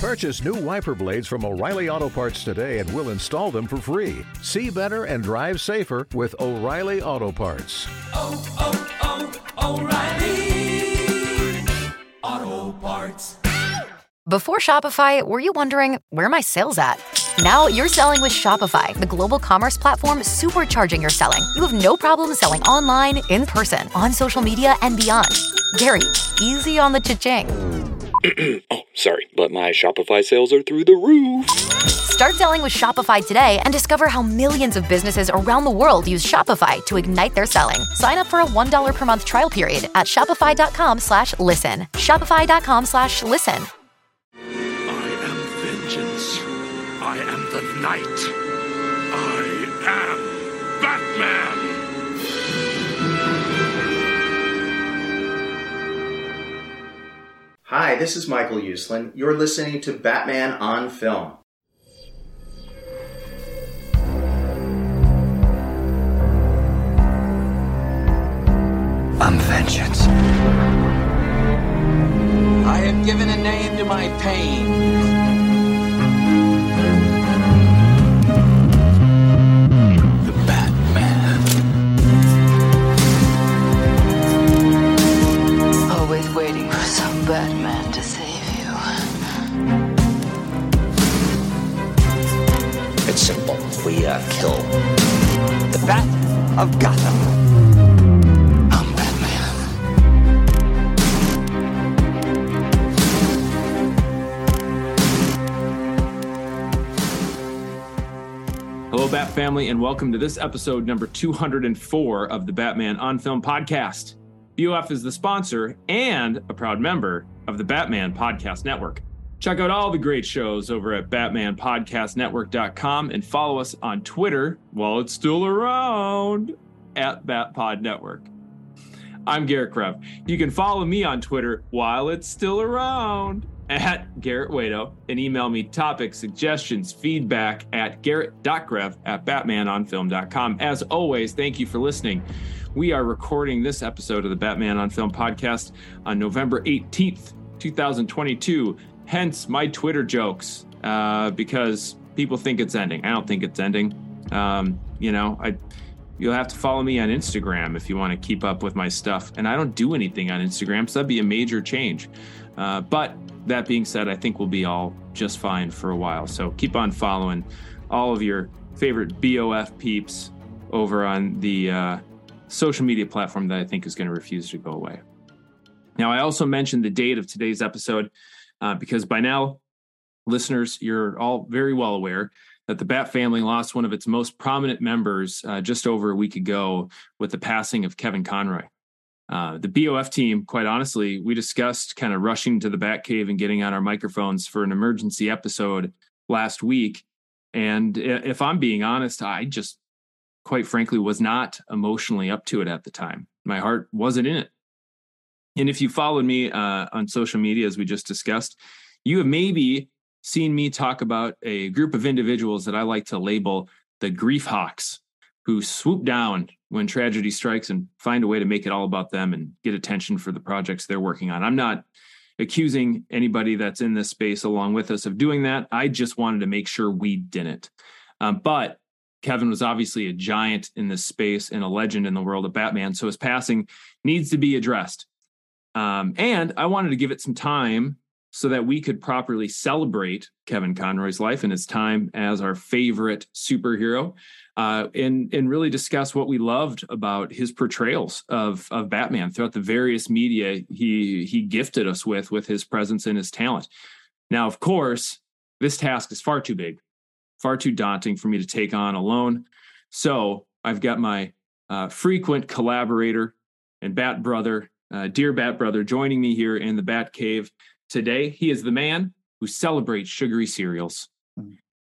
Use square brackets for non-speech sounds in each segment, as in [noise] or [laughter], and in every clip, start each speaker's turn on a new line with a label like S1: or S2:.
S1: Purchase new wiper blades from O'Reilly Auto Parts today and we'll install them for free. See better and drive safer with O'Reilly Auto Parts.
S2: oh, oh, oh O'Reilly Auto Parts.
S3: Before Shopify, were you wondering where are my sales at? Now you're selling with Shopify, the global commerce platform supercharging your selling. You have no problem selling online, in person, on social media, and beyond. Gary, easy on the cha-ching. [clears throat]
S4: oh, sorry, but my Shopify sales are through the roof.
S3: Start selling with Shopify today and discover how millions of businesses around the world use Shopify to ignite their selling. Sign up for a $1 per month trial period at shopify.com slash listen. Shopify.com slash listen.
S5: I am vengeance. I am the night. I am Batman.
S6: Hi, this is Michael Uslan. You're listening to Batman on Film.
S7: I'm vengeance.
S8: I have given a name to my pain.
S7: Kill the Bat of Gotham. I'm Batman.
S9: Hello, Bat family, and welcome to this episode number 204 of the Batman on Film podcast. BOF is the sponsor and a proud member of the Batman Podcast Network. Check out all the great shows over at BatmanPodcastNetwork.com and follow us on Twitter while it's still around at BatPod Network. I'm Garrett Grev. You can follow me on Twitter while it's still around at Garrett Wado and email me topics, suggestions, feedback at garrett.grev at batmanonfilm.com. As always, thank you for listening. We are recording this episode of the Batman on Film podcast on November 18th, 2022. Hence my Twitter jokes, uh, because people think it's ending. I don't think it's ending. Um, you know, I you'll have to follow me on Instagram if you want to keep up with my stuff. And I don't do anything on Instagram, so that'd be a major change. Uh, but that being said, I think we'll be all just fine for a while. So keep on following all of your favorite BOF peeps over on the uh, social media platform that I think is going to refuse to go away. Now, I also mentioned the date of today's episode uh, because by now, listeners, you're all very well aware that the Bat family lost one of its most prominent members uh, just over a week ago with the passing of Kevin Conroy. Uh, the BOF team, quite honestly, we discussed kind of rushing to the Bat Cave and getting on our microphones for an emergency episode last week. And if I'm being honest, I just, quite frankly, was not emotionally up to it at the time. My heart wasn't in it. And if you followed me uh, on social media, as we just discussed, you have maybe seen me talk about a group of individuals that I like to label the grief hawks who swoop down when tragedy strikes and find a way to make it all about them and get attention for the projects they're working on. I'm not accusing anybody that's in this space along with us of doing that. I just wanted to make sure we didn't. Um, but Kevin was obviously a giant in this space and a legend in the world of Batman. So his passing needs to be addressed. Um, and I wanted to give it some time so that we could properly celebrate Kevin Conroy's life and his time as our favorite superhero, uh, and and really discuss what we loved about his portrayals of of Batman throughout the various media he he gifted us with with his presence and his talent. Now, of course, this task is far too big, far too daunting for me to take on alone. So I've got my uh, frequent collaborator and Bat brother, uh, dear Bat brother, joining me here in the Bat Cave today. He is the man who celebrates sugary cereals.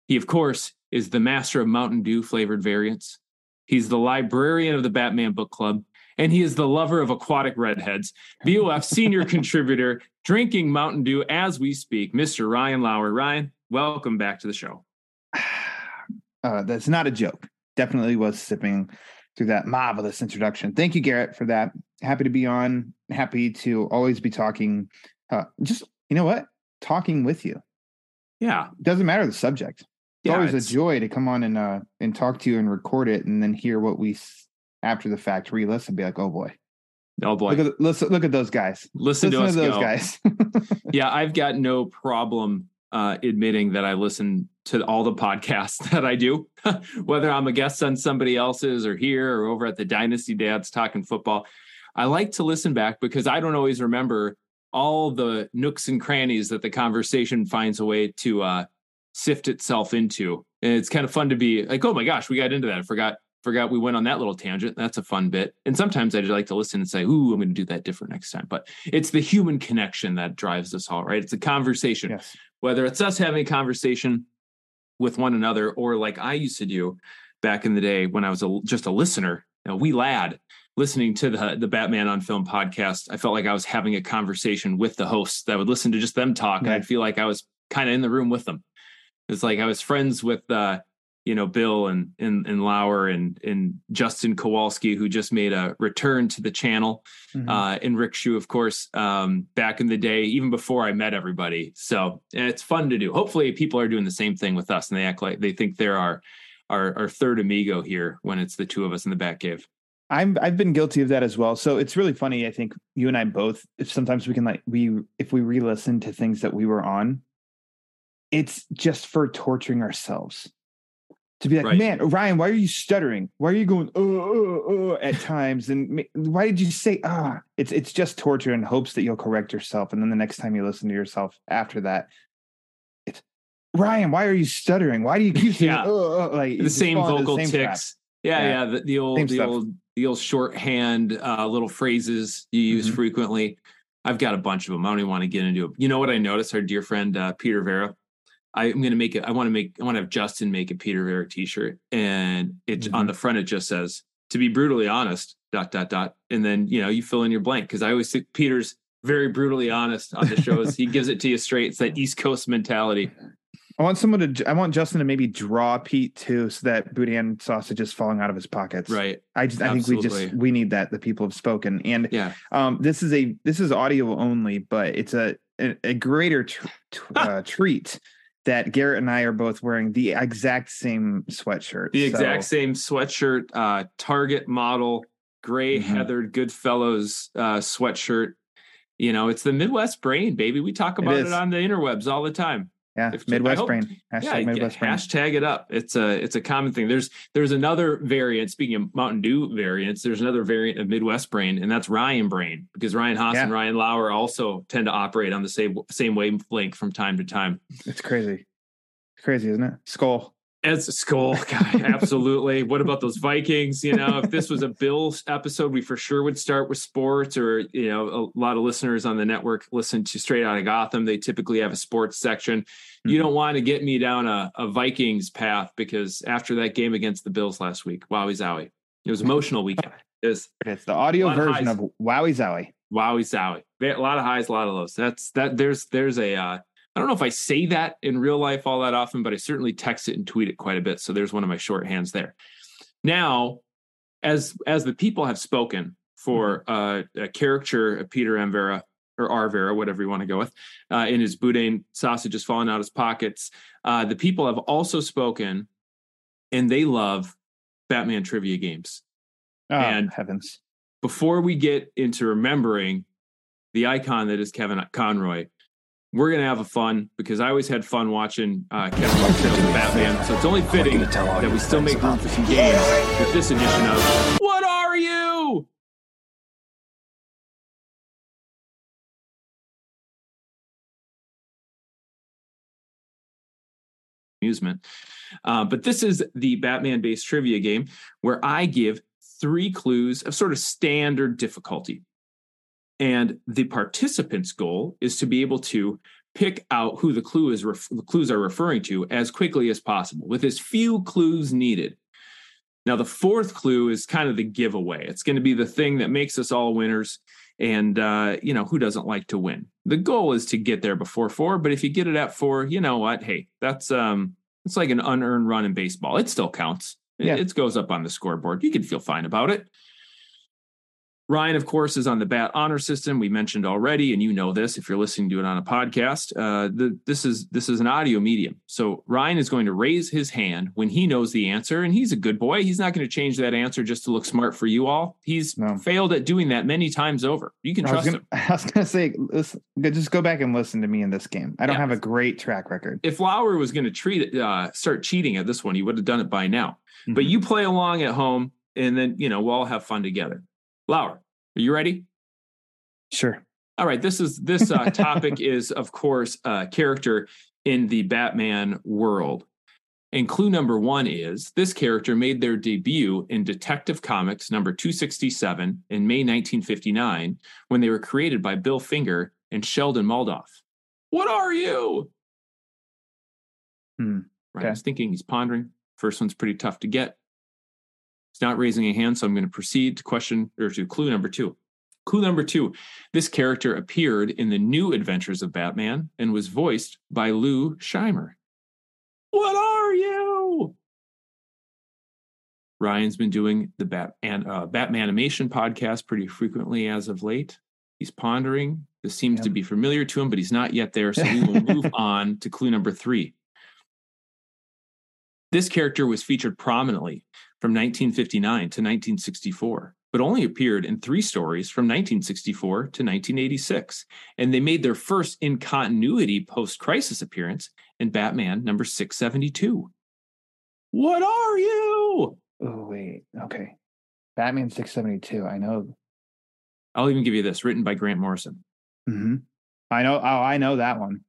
S9: He, of course, is the master of Mountain Dew flavored variants. He's the librarian of the Batman Book Club, and he is the lover of aquatic redheads. BOF senior [laughs] contributor, drinking Mountain Dew as we speak, Mr. Ryan Lauer. Ryan, welcome back to the show. [sighs]
S10: Uh, that's not a joke. Definitely was sipping through that marvelous introduction. Thank you, Garrett, for that. Happy to be on. Happy to always be talking. Uh, just you know what, talking with you.
S9: Yeah.
S10: Doesn't matter the subject. It's
S9: Yeah,
S10: always
S9: it's-
S10: a joy to come on and uh and talk to you and record it and then hear what we after the fact re-listen be like, oh boy.
S9: Oh boy.
S10: Look at listen look at those guys.
S9: Listen, to us
S10: those
S9: go.
S10: guys. [laughs]
S9: yeah, I've got no problem uh, admitting that I listen to all the podcasts [laughs] that I do, [laughs] whether I'm a guest on somebody else's or here or over at the Dynasty Dads talking football. I like to listen back because I don't always remember all the nooks and crannies that the conversation finds a way to uh, sift itself into. And it's kind of fun to be like, oh my gosh, we got into that. I forgot forgot we went on that little tangent. That's a fun bit. And sometimes I just like to listen and say, ooh, I'm going to do that different next time. But it's the human connection that drives us all, right? It's a conversation.
S10: Yes.
S9: Whether it's us having a conversation with one another or like I used to do back in the day when I was a, just a listener, a wee lad listening to the the Batman on Film podcast, I felt like I was having a conversation with the hosts. I would listen to just them talk, and I'd feel like I was kind of in the room with them. It's like I was friends with uh, you know, Bill and and and Lauer and and Justin Kowalski, who just made a return to the channel,
S10: Mhm.
S9: uh, and Rick Shu, of course, um, back in the day, even before I met everybody. So it's fun to do. Hopefully, people are doing the same thing with us, and they act like they think they're our our, our third amigo here when it's the two of us in the Bat Cave.
S10: I'm I've been guilty of that as well. So it's really funny. I think you and I both. If sometimes we can like we if we re-listen to things that we were on, it's just for torturing ourselves. To be like,
S9: Right.
S10: man, Ryan, why are you stuttering? Why are you going uh, uh, uh, at times? And why did you say ah? It's it's just torture in hopes that you'll correct yourself. And then the next time you listen to yourself after that, it's Ryan, why are you stuttering? Why do you [laughs] keep saying
S9: Yeah.
S10: like
S9: the same
S10: into the
S9: vocal
S10: same
S9: ticks. Yeah,
S10: Yeah.
S9: yeah. the, the old
S10: Same
S9: the
S10: stuff.
S9: old the old shorthand uh, little phrases you use
S10: Mhm.
S9: frequently. I've got a bunch of them. I don't even want to get into it. You know what I noticed? Our dear friend uh, Peter Vera. I'm going to make it. I want to make. I want to have Justin make a Peter Vera T-shirt, and it
S10: Mm-hmm.
S9: on the front it just says, "To be brutally honest." Dot dot dot, and then you know you fill in your blank because I always think Peter's very brutally honest on the shows. he gives it to you straight. It's that East Coast mentality.
S10: I want someone to. I want Justin to maybe draw Pete too, so that boudin sausage is falling out of his pockets.
S9: Right.
S10: I just. I think we just we need that. The people have spoken, and
S9: Yeah.
S10: um, this is a this is audio only, but it's a a, a greater tr- [laughs] uh, treat that Garrett and I are both wearing the exact same sweatshirt.
S9: The
S10: So,
S9: exact same sweatshirt, uh, Target model, gray
S10: Mhm.
S9: heathered Goodfellows uh, sweatshirt. You know, it's the Midwest brain, baby. We talk
S10: It
S9: about it,
S10: is.
S9: on the interwebs all the time.
S10: Yeah,
S9: If-
S10: Midwest
S9: hope-
S10: brain. Hashtag
S9: yeah,
S10: Midwest brain.
S9: hashtag it up. It's a it's a common thing. There's there's another variant. Speaking of Mountain Dew variants, there's another variant of Midwest brain, and that's Ryan brain because Ryan Haas and Ryan Lauer also tend to operate on the same same wavelength from time to time.
S10: It's crazy. It's crazy, isn't it? Skull.
S9: As a skull, God, absolutely. What about those Vikings? You know, if this was a Bills episode, we for sure would start with sports. Or you know, a lot of listeners on the network listen to Straight Out of Gotham. They typically have a sports section. You
S10: Mm-hmm.
S9: don't want to get me down a, a Vikings path because after that game against the Bills last week, wowie zowie, it was emotional weekend. [laughs] It was
S10: It's the audio
S9: of
S10: version
S9: highs.
S10: of Wowie Zowie.
S9: wowie zowie. A lot of highs, a lot of lows. That's that. There's there's a. Uh, I don't know if I say that in real life all that often, but I certainly text it and tweet it quite a bit. So there's one of my shorthands there. Now, as as the people have spoken for uh, a caricature of Peter M. Vera or R. Vera, whatever you want to go with, uh, in his boudin sausages falling out his pockets, uh, the people have also spoken, and they love Batman trivia games
S10: Oh,
S9: And-
S10: heavens.
S9: before we get into remembering the icon that is Kevin Conroy, we're gonna have a fun because I always had fun watching uh, Kevin portrayals of Batman. So it's only fitting that we still make room for some games with this edition of What Are You? Amusement. Uh, but this is the Batman based trivia game where I give three clues of sort of standard difficulty. And the participant's goal is to be able to pick out who the clue is ref- the clues are referring to as quickly as possible with as few clues needed. Now the fourth clue is kind of the giveaway. It's going to be the thing that makes us all winners and uh, you know who doesn't like to win. The goal is to get there before 4, but if you get it at 4, you know what? Hey, that's um it's like an unearned run in baseball. It still counts. It- It goes up on the scoreboard. You can feel fine about it. Ryan, of course, is on the BAT honor system. We mentioned already, and you know this if you're listening to it on a podcast. Uh, the, this is this is an audio medium, so Ryan is going to raise his hand when he knows the answer, and he's a good boy. He's not going to change that answer just to look smart for you all. He's
S10: No.
S9: failed at doing that many times over. You can
S10: I
S9: trust
S10: gonna,
S9: him. [laughs]
S10: I was gonna say, listen, just go back and listen to me in this game. I don't
S9: Yeah.
S10: have a great track record.
S9: If Lauer was going to treat it, uh, start cheating at this one, he would have done it by now. But
S10: Mhm.
S9: you play along at home, and then you know we'll all have fun together. Lauer, are you ready?
S10: Sure.
S9: All right, this is this uh, [laughs] topic is of course a character in the Batman world. And clue number one is this character made their debut in Detective Comics number 267 in May 1959 when they were created by Bill Finger and Sheldon Moldoff. What are you?
S10: Hmm,
S9: Ryan's thinking, he's pondering. First one's pretty tough to get. He's not raising a hand, so I'm going to proceed to question or to clue number two. Clue number two this character appeared in the new adventures of Batman and was voiced by Lou Scheimer. What are you? Ryan's been doing the Bat and uh, Batman animation podcast pretty frequently as of late. He's pondering. This seems to be familiar to him, but he's not yet there. So we will move [laughs] on to clue number three. This character was featured prominently from 1959 to 1964, but only appeared in three stories from 1964 to 1986. And they made their first in continuity post crisis appearance in Batman number 672. What are you?
S10: Oh wait. Okay. Batman six seventy two. I know.
S9: I'll even give you this written by Grant Morrison.
S10: hmm I know. Oh, I know that one.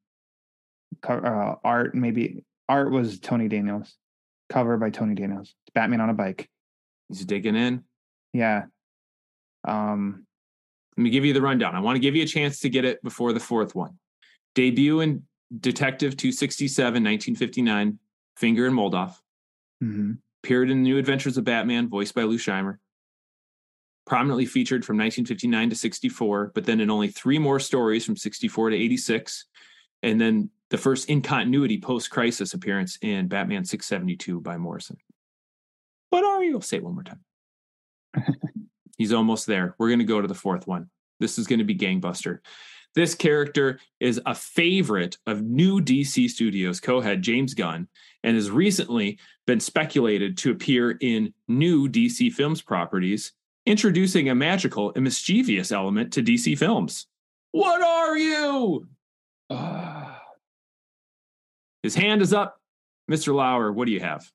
S10: Uh, art maybe art was Tony Daniels. Cover by Tony Daniels. Batman on a bike.
S9: He's digging in.
S10: Yeah. Um.
S9: Let me give you the rundown. I want to give you a chance to get it before the fourth one. Debut in Detective 267, 1959, Finger and Moldoff.
S10: mhm.
S9: appeared in New Adventures of Batman, voiced by Lou Scheimer. Prominently featured from 1959 to 64, but then in only three more stories from 64 to 86. And then the first in continuity post crisis appearance in Batman 672 by Morrison. What are you? I'll say it one more time. [laughs] He's almost there. We're going to go to the fourth one. This is going to be Gangbuster. This character is a favorite of new DC Studios co head James Gunn and has recently been speculated to appear in new DC Films properties, introducing a magical and mischievous element to DC Films. What are you?
S10: Ah,
S9: His hand is up. Mr. Lauer, what do you have?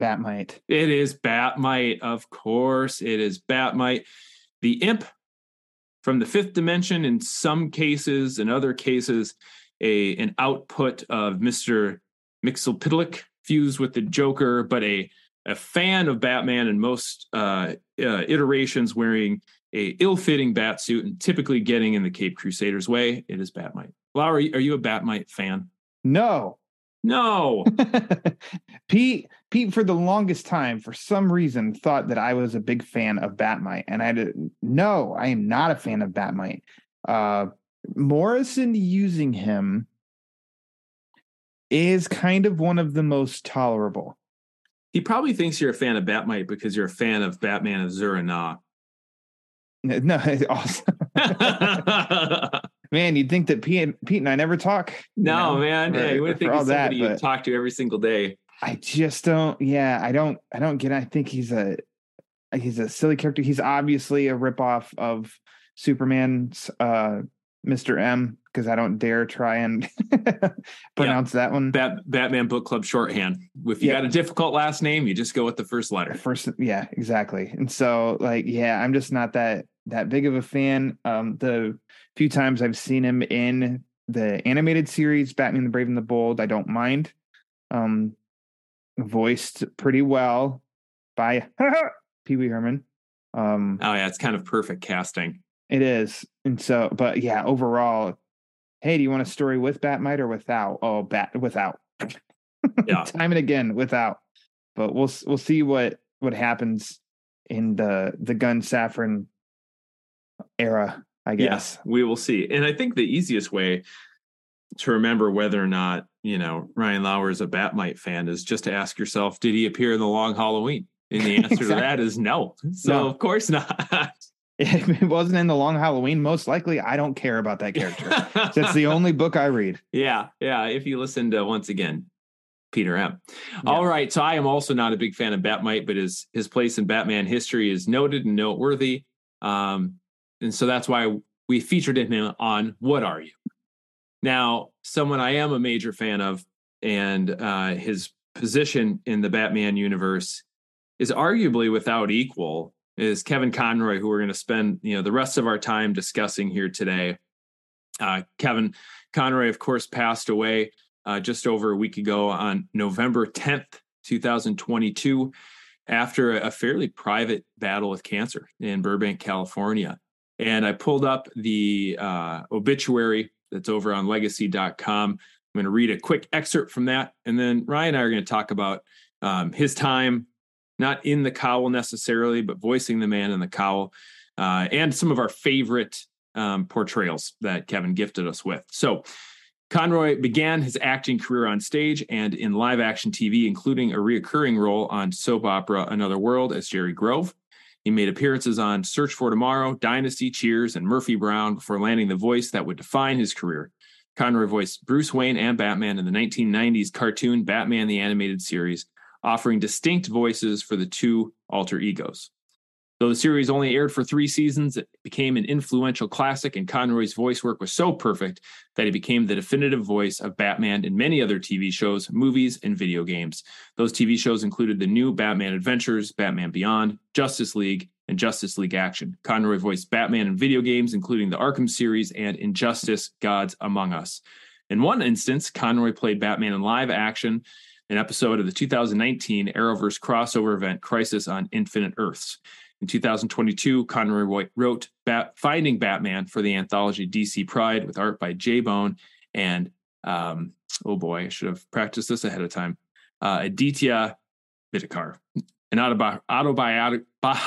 S10: Batmite.
S9: It is Batmite. Of course, it is Batmite. The imp from the fifth dimension, in some cases, in other cases, a an output of Mr. Mxyzptlk fused with the Joker, but a a fan of Batman in most uh, uh, iterations wearing a ill-fitting bat suit and typically getting in the Cape Crusaders way. It is Batmite. You- are you a Batmite fan?
S10: No.
S9: No. [laughs]
S10: Pete Pete for the longest time for some reason thought that I was a big fan of Batmite and I had no I am not a fan of Batmite. Uh Morrison using him is kind of one of the most tolerable.
S9: He probably thinks you're a fan of Batmite because you're a fan of Batman of Zur-En-Arrh.
S10: No, [laughs] awesome. [laughs] Man, you'd think that Pete, and, Pete and I never talk.
S9: no,
S10: know,
S9: man.
S10: for-
S9: yeah, you would think he's
S10: that,
S9: somebody you
S10: but-
S9: talk to every single day.
S10: I just don't. Yeah, I don't. I don't get. it. I think he's a he's a silly character. He's obviously a ripoff of Superman's uh, Mr. M because I don't dare try and [laughs] pronounce that one.
S9: Bat, Batman Book Club shorthand. If you
S10: Yeah.
S9: got a difficult last name, you just go with the first letter.
S10: First, yeah, exactly. And so, like, yeah, I'm just not that that big of a fan. Um, the few times I've seen him in the animated series, Batman the Brave and the Bold, I don't mind. Um, voiced pretty well by [laughs] Pee Wee Herman. Um,
S9: Oh yeah, it's kind of perfect casting.
S10: it is, and so, but yeah, overall, hey, do you want a story with Batmite or without? Oh, bat without.
S9: Yeah. [laughs]
S10: time and again without. But we'll we'll see what what happens in the the Gunn Safran era. I guess.
S9: Yes, we will see. And I think the easiest way to remember whether or not, you know, Ryan Lauer is a Batmite fan is just to ask yourself, did he appear in the long Halloween? And the [laughs] answer to that is no. So
S10: No.
S9: of course not. [laughs]
S10: If it wasn't in the Long Halloween, most likely I don't care about that character. [laughs] That's the only book I read.
S9: Yeah, yeah. If you listen to once again, Peter M. Yeah. All right. So I am also not a big fan of Bat-Mite, but his his place in Batman history is noted and noteworthy. Um, and so that's why we featured him on What Are You? Now, someone I am a major fan of, and uh, his position in the Batman universe is arguably without equal is Kevin Conroy, who we're going to spend you know the rest of our time discussing here today. Uh, Kevin Conroy, of course, passed away uh, just over a week ago on November 10th, 2022, after a fairly private battle with cancer in Burbank, California. And I pulled up the uh, obituary that's over on legacy.com. I'm going to read a quick excerpt from that. And then Ryan and I are going to talk about um, his time, not in the cowl necessarily, but voicing the man in the cowl, uh, and some of our favorite um, portrayals that Kevin gifted us with. So, Conroy began his acting career on stage and in live action TV, including a reoccurring role on soap opera Another World as Jerry Grove. He made appearances on Search for Tomorrow, Dynasty, Cheers, and Murphy Brown before landing the voice that would define his career. Conroy voiced Bruce Wayne and Batman in the 1990s cartoon Batman the Animated Series, offering distinct voices for the two alter egos. Though the series only aired for three seasons, it became an influential classic, and Conroy's voice work was so perfect that he became the definitive voice of Batman in many other TV shows, movies, and video games. Those TV shows included the new Batman Adventures, Batman Beyond, Justice League, and Justice League Action. Conroy voiced Batman in video games, including the Arkham series and Injustice Gods Among Us. In one instance, Conroy played Batman in live action, an episode of the 2019 Arrowverse crossover event Crisis on Infinite Earths. In 2022, Conroy wrote Bat- Finding Batman for the anthology DC Pride with art by J Bone and, um, oh boy, I should have practiced this ahead of time, uh, Aditya Bidikar. An autobi- autobi-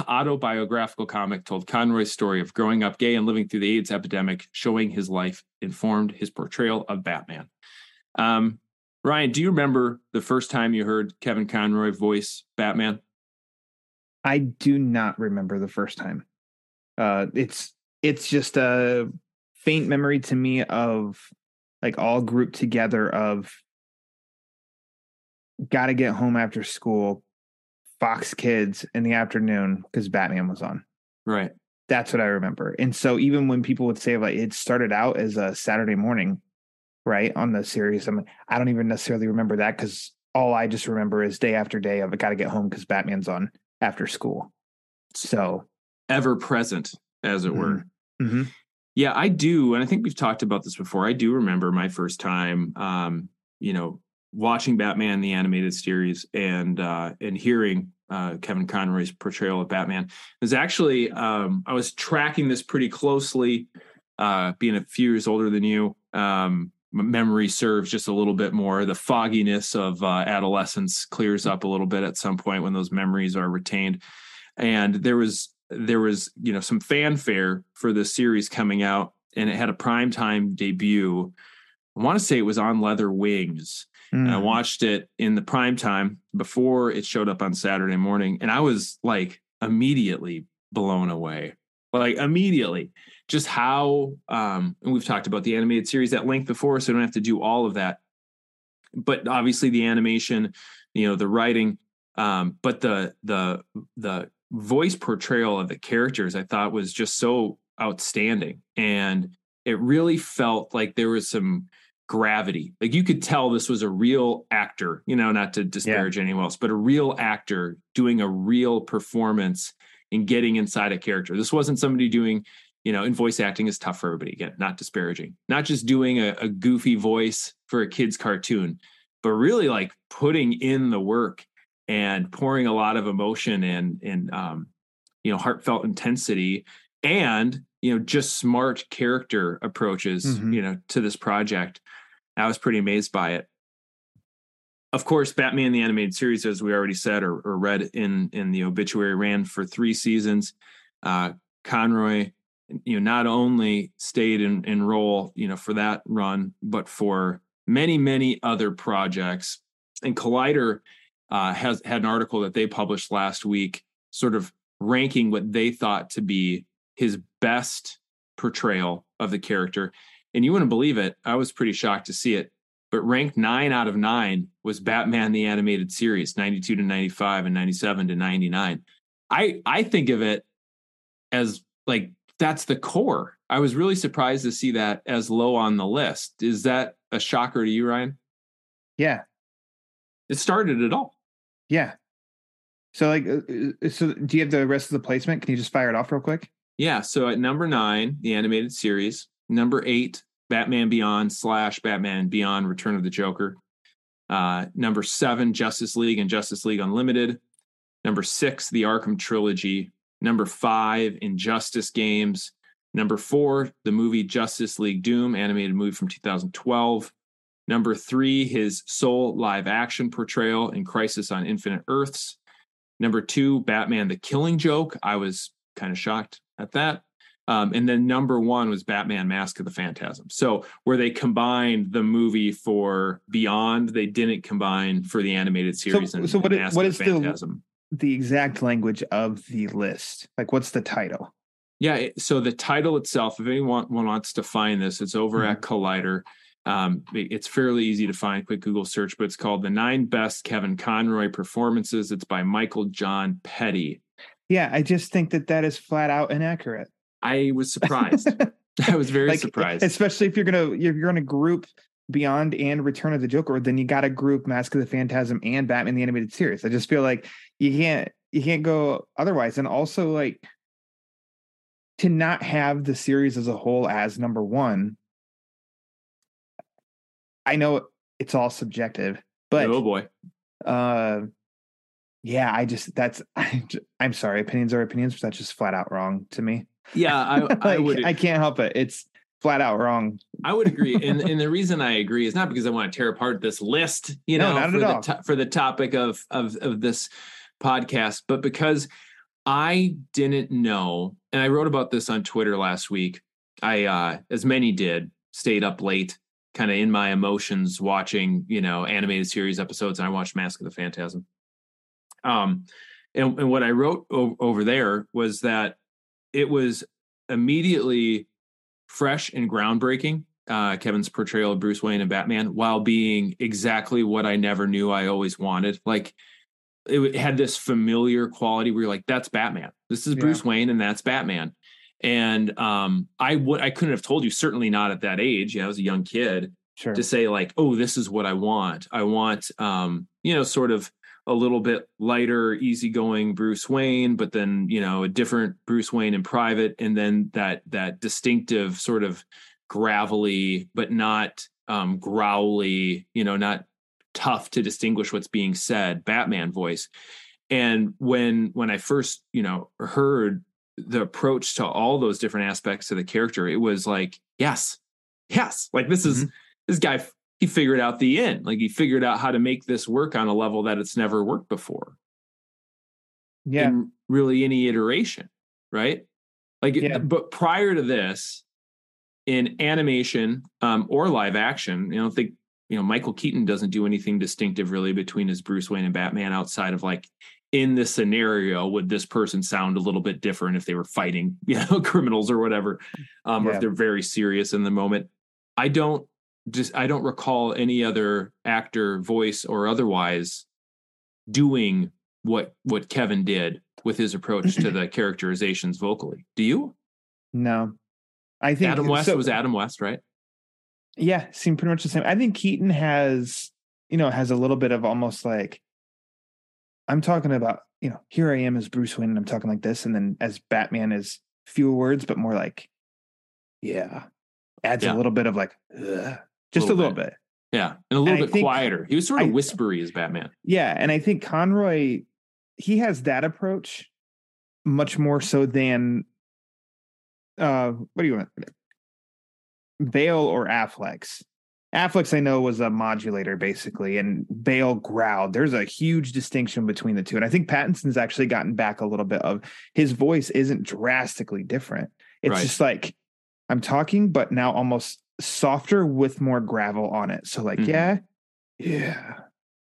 S9: autobiographical comic told Conroy's story of growing up gay and living through the AIDS epidemic, showing his life informed his portrayal of Batman. Um, Ryan, do you remember the first time you heard Kevin Conroy voice Batman?
S10: I do not remember the first time. Uh, it's it's just a faint memory to me of like all grouped together of got to get home after school, Fox Kids in the afternoon because Batman was on.
S9: Right.
S10: That's what I remember. And so even when people would say like it started out as a Saturday morning, right on the series, I'm I don't even necessarily remember that because all I just remember is day after day of I got to get home because Batman's on after school. So
S9: ever present, as it mm-hmm. were. Mm-hmm. Yeah, I do, and I think we've talked about this before. I do remember my first time, um, you know, watching Batman the animated series and uh, and hearing uh, Kevin Conroy's portrayal of Batman. It was actually um, I was tracking this pretty closely, uh, being a few years older than you. Um, memory serves just a little bit more. The fogginess of uh, adolescence clears up a little bit at some point when those memories are retained. And there was there was you know some fanfare for the series coming out, and it had a prime time debut. I want to say it was on Leather Wings. Mm. And I hmm. watched it in the prime time before it showed up on Saturday morning, and I was like immediately blown away. Like immediately just how um, and we've talked about the animated series at length before, so I don't have to do all of that. But obviously the animation, you know, the writing, um, but the the the voice portrayal of the characters I thought was just so outstanding. And it really felt like there was some gravity. Like you could tell this was a real actor, you know, not to disparage yeah. anyone else, but a real actor doing a real performance and getting inside a character. This wasn't somebody doing you know, and voice acting is tough for everybody. Again, not disparaging, not just doing a, a goofy voice for a kid's cartoon, but really like putting in the work and pouring a lot of emotion and and um, you know heartfelt intensity and you know just smart character approaches mm-hmm. you know to this project. I was pretty amazed by it. Of course, Batman the animated series, as we already said or, or read in in the obituary, ran for three seasons. Uh, Conroy you know not only stayed in, in role you know for that run but for many many other projects and collider uh, has had an article that they published last week sort of ranking what they thought to be his best portrayal of the character. And you wouldn't believe it. I was pretty shocked to see it. But ranked nine out of nine was Batman the Animated Series, 92 to 95 and 97 to 99. I I think of it as like that's the core. I was really surprised to see that as low on the list. Is that a shocker to you, Ryan?
S10: Yeah.
S9: It started it all.
S10: Yeah. So like, uh, uh, so do you have the rest of the placement? Can you just fire it off real quick?
S9: Yeah. So at number nine, the animated series. Number eight, Batman Beyond slash Batman Beyond Return of the Joker. Uh, number seven, Justice League and Justice League Unlimited. Number six, the Arkham Trilogy. Number five, Injustice Games. Number four, the movie Justice League Doom, animated movie from 2012. Number three, his sole live action portrayal in Crisis on Infinite Earths. Number two, Batman the Killing Joke. I was kind of shocked at that. Um, and then number one was Batman Mask of the Phantasm. So where they combined the movie for Beyond, they didn't combine for the animated series.
S10: So,
S9: and,
S10: so what,
S9: and
S10: is, what
S9: of
S10: is
S9: the
S10: the, exact language of the list? Like, what's the title?
S9: Yeah. So the title itself, if anyone wants to find this, it's over at Collider. Um, it's fairly easy to find. Quick Google search, but it's called "The Nine Best Kevin Conroy Performances." It's by Michael John Petty.
S10: Yeah, I just think that that is flat out inaccurate.
S9: I was surprised. [laughs] [laughs] I was very
S10: Like,
S9: surprised.
S10: especially if you're gonna if you're gonna group Beyond and Return of the Joker, then you got to group Mask of the Phantasm and Batman the Animated Series. I just feel like you can't you can't go otherwise. And also like to not have the series as a whole as number one. I know it's all subjective, but
S9: oh boy.
S10: uh yeah, I just that's [laughs] I, I'm sorry, opinions are opinions, but that's just flat out wrong to me.
S9: Yeah, I, [laughs] I would.
S10: I can't help it. It's flat out wrong.
S9: I would agree, [laughs] and and the reason I agree is not because I want to tear apart this list, you
S10: No,
S9: know, for the to- for the topic of of of this podcast, but because I didn't know, and I wrote about this on Twitter last week. I, uh, as many did, stayed up late, kind of in my emotions, watching you know animated series episodes, and I watched Mask of the Phantasm. Um, and, and what I wrote o- over there was that it was immediately fresh and groundbreaking. Uh, Kevin's portrayal of Bruce Wayne and Batman, while being exactly what I never knew I always wanted. Like it had this familiar quality where you're like, "That's Batman. This is
S10: Yeah.
S9: Bruce Wayne, and that's Batman." And um, I would I couldn't have told you, certainly not at that age. You know, I was a young kid
S10: Sure.
S9: to say like, "Oh, this is what I want. I want, um, you know, sort of." a little bit lighter, easygoing Bruce Wayne, but then you know a different Bruce Wayne in private, and then that that distinctive sort of gravelly but not um, growly, you know, not tough to distinguish what's being said Batman voice. And when when I first you know heard the approach to all those different aspects of the character, it was like yes, yes, like this is this guy he figured out the end. Like he figured out how to make this work on a level that it's never worked before.
S10: Yeah.
S9: In really any iteration, right? Like,
S10: Yeah.
S9: but prior to this, in animation um, or live action, you know, think you know Michael Keaton doesn't do anything distinctive really between his Bruce Wayne and Batman outside of like in this scenario would this person sound a little bit different if they were fighting [laughs] you know criminals or whatever um, or if they're very serious in the moment. I don't just i don't recall any other actor voice or otherwise doing what what kevin did with his approach to the [clears throat] characterizations vocally. Do you?
S10: No. I think
S9: adam west
S10: so-
S9: was adam west right
S10: Yeah, seem pretty much the same. I think Keaton has, you know, has a little bit of almost like I'm talking about, you know, here I am as Bruce Wayne and I'm talking like this, and then as Batman is fewer words, but more like, yeah, adds
S9: Yeah.
S10: a little bit of like, ugh, just a
S9: Little
S10: little
S9: bit.
S10: bit.
S9: yeah and a little
S10: And
S9: bit
S10: think-
S9: quieter he was sort of
S10: I-
S9: whispery as batman
S10: Yeah, and I think Conroy he has that approach much more so than uh what do you want? Bale or Affleck's. Affleck's I know was a modulator basically, and Bale growled. There's a huge distinction between the two. And I think Pattinson's actually gotten back a little bit of his voice isn't drastically different. It's
S9: Right.
S10: just like I'm talking, but now almost softer with more gravel on it. So like,
S9: Mhm.
S10: yeah, yeah,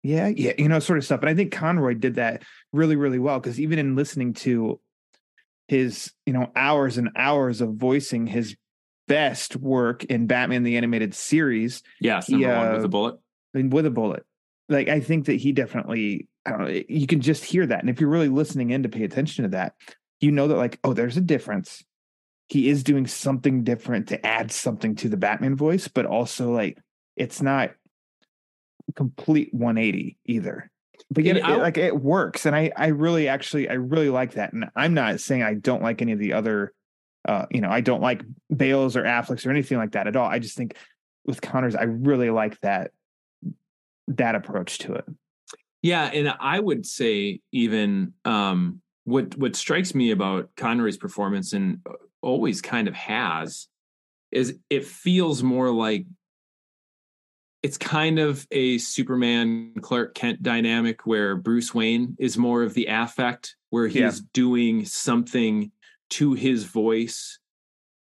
S10: yeah, yeah, you know, sort of stuff. And I think Conroy did that really, really well because even in listening to his you know hours and hours of voicing his best work in Batman the Animated Series.
S9: Yes,
S10: He,
S9: number one with
S10: uh,
S9: a bullet.
S10: I mean, with a bullet. Like I think that he definitely, I don't know, you can just hear that. And if you're really listening in to pay attention to that, you know that like, oh, there's a difference. He is doing something different to add something to the Batman voice, but also like it's not complete 180 either. But yet, it, like it works, and I, I really, actually, I really like that. And I'm not saying I don't like any of the other, uh, you know, I don't like Bales or Affleck's or anything like that at all. I just think with Connors, I really like that that approach to it.
S9: Yeah, and I would say even um, what what strikes me about Conroy's performance and always kind of has is it feels more like it's kind of a Superman Clark Kent dynamic where Bruce Wayne is more of the affect, where he's
S10: Yeah.
S9: doing something to his voice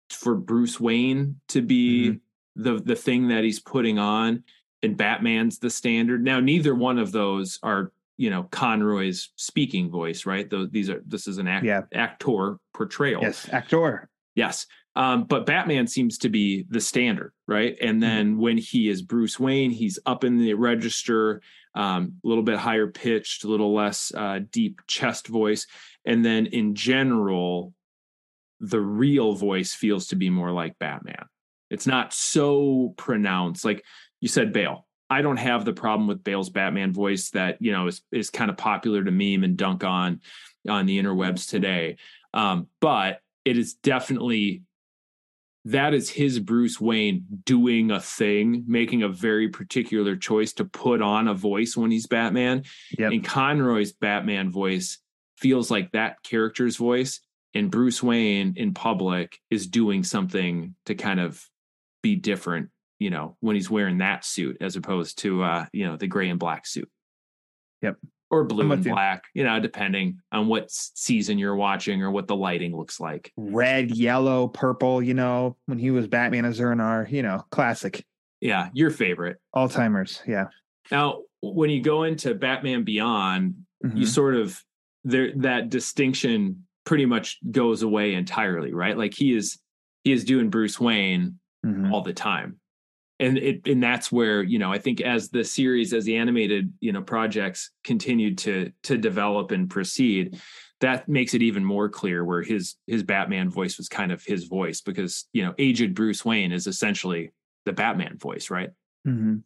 S9: for Bruce Wayne to be the the thing that he's putting on, and Batman's the standard. Now, neither one of those are you know Conroy's speaking voice, right? Those these are this is an act,
S10: Yeah.
S9: actor portrayal.
S10: Yes, actor.
S9: Yes. Um, but Batman seems to be the standard, right? And then when he is Bruce Wayne, he's up in the register, um, a little bit higher pitched, a little less uh, deep chest voice. And then in general, the real voice feels to be more like Batman. It's not so pronounced. Like you said, Bale. I don't have the problem with Bale's Batman voice that you know is is kind of popular to meme and dunk on on the interwebs today. Um, but it is definitely that is his Bruce Wayne doing a thing, making a very particular choice to put on a voice when he's Batman.
S10: Yep.
S9: And Conroy's Batman voice feels like that character's voice. And Bruce Wayne in public is doing something to kind of be different, you know, when he's wearing that suit as opposed to uh, you know, the gray and black suit.
S10: Yep.
S9: Or blue and
S10: you.
S9: black, you know, depending on what season you're watching or what the lighting looks like.
S10: Red, yellow, purple, you know, when he was Batman as Zur-En-Arrh, you know, classic.
S9: Yeah, your favorite.
S10: All timers. Yeah.
S9: Now, when you go into Batman Beyond, you
S10: Mhm.
S9: sort of there that distinction pretty much goes away entirely, right? Like he is he is doing Bruce Wayne
S10: Mhm.
S9: all the time. And it and that's where, you know, I think as the series as the animated, you know, projects continued to to develop and proceed, that makes it even more clear where his his Batman voice was kind of his voice because, you know, aged Bruce Wayne is essentially the Batman voice, right?
S10: Mm-hmm.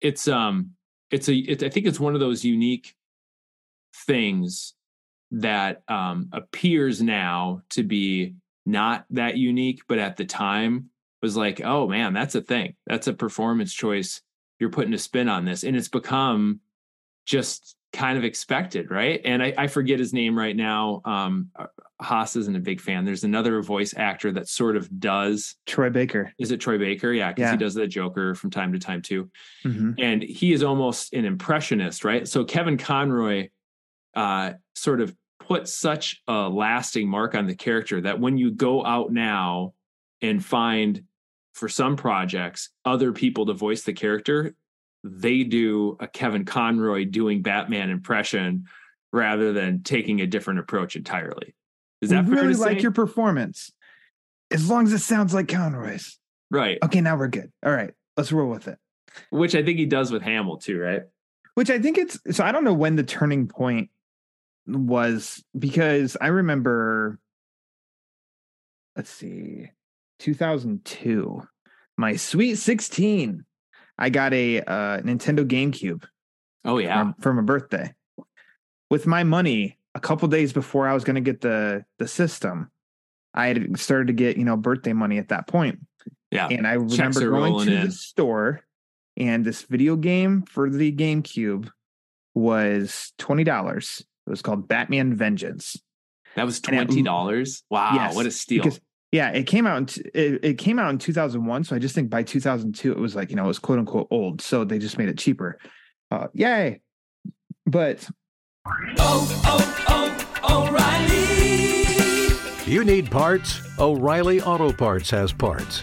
S9: it's um it's a it, i think it's one of those unique things that um appears now to be not that unique but at the time was like oh man that's a thing that's a performance choice you're putting a spin on this and it's become just kind of expected right and i, I forget his name right now um haas isn't a big fan there's another voice actor that sort of does
S10: Troy Baker.
S9: is it troy baker yeah because
S10: Yeah.
S9: he does the joker from time to time too
S10: Mhm.
S9: and he is almost an impressionist, right? So Kevin Conroy uh, sort of put such a lasting mark on the character that when you go out now and find for some projects other people to voice the character, they do a Kevin Conroy doing Batman impression rather than taking a different approach entirely. Is that
S10: we really
S9: to
S10: like your performance. As long as it sounds like Conroy's.
S9: right?
S10: Okay, now we're good. All right, let's roll with it.
S9: Which I think he does with Hamill too, right?
S10: Which I think it's so I don't know when the turning point was because I remember let's see 2002 my sweet 16 I got a uh, Nintendo GameCube
S9: Oh yeah,
S10: from, for my birthday with my money a couple days before I was going to get the the system I had started to get you know birthday money at that point
S9: yeah.
S10: and I
S9: Checks
S10: remember going to
S9: in.
S10: the store, and this video game for the GameCube was twenty dollars. It was called Batman Vengeance.
S9: That was twenty dollars. Wow,
S10: Yes,
S9: what a steal!
S10: Because yeah, it came out. In, t- it, it came out in two thousand one. So I just think by two thousand two, it was like you know it was quote unquote old. So they just made it cheaper. Uh, yay! But
S2: Oh, oh, oh, O'Reilly.
S1: You need parts? O'Reilly Auto Parts has parts.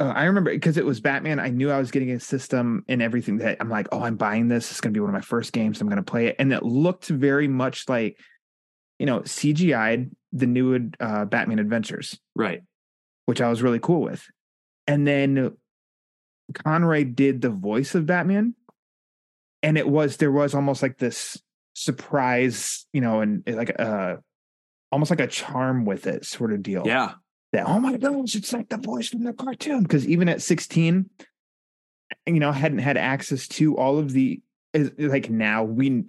S10: Uh, I remember because it was Batman. I knew I was getting a system and everything that I'm like, oh, I'm buying this. It's going to be one of my first games. I'm going to play it, and it looked very much like, you know, CGI'd the new uh, Batman Adventures,
S9: right?
S10: Which I was really cool with. And then Conroy did the voice of Batman, and it was there was almost like this surprise, you know, and like uh almost like a charm with it sort of deal.
S9: Yeah
S10: that oh my gosh it's like the voice from the cartoon. Because even at 16 you know hadn't had access to all of the like now we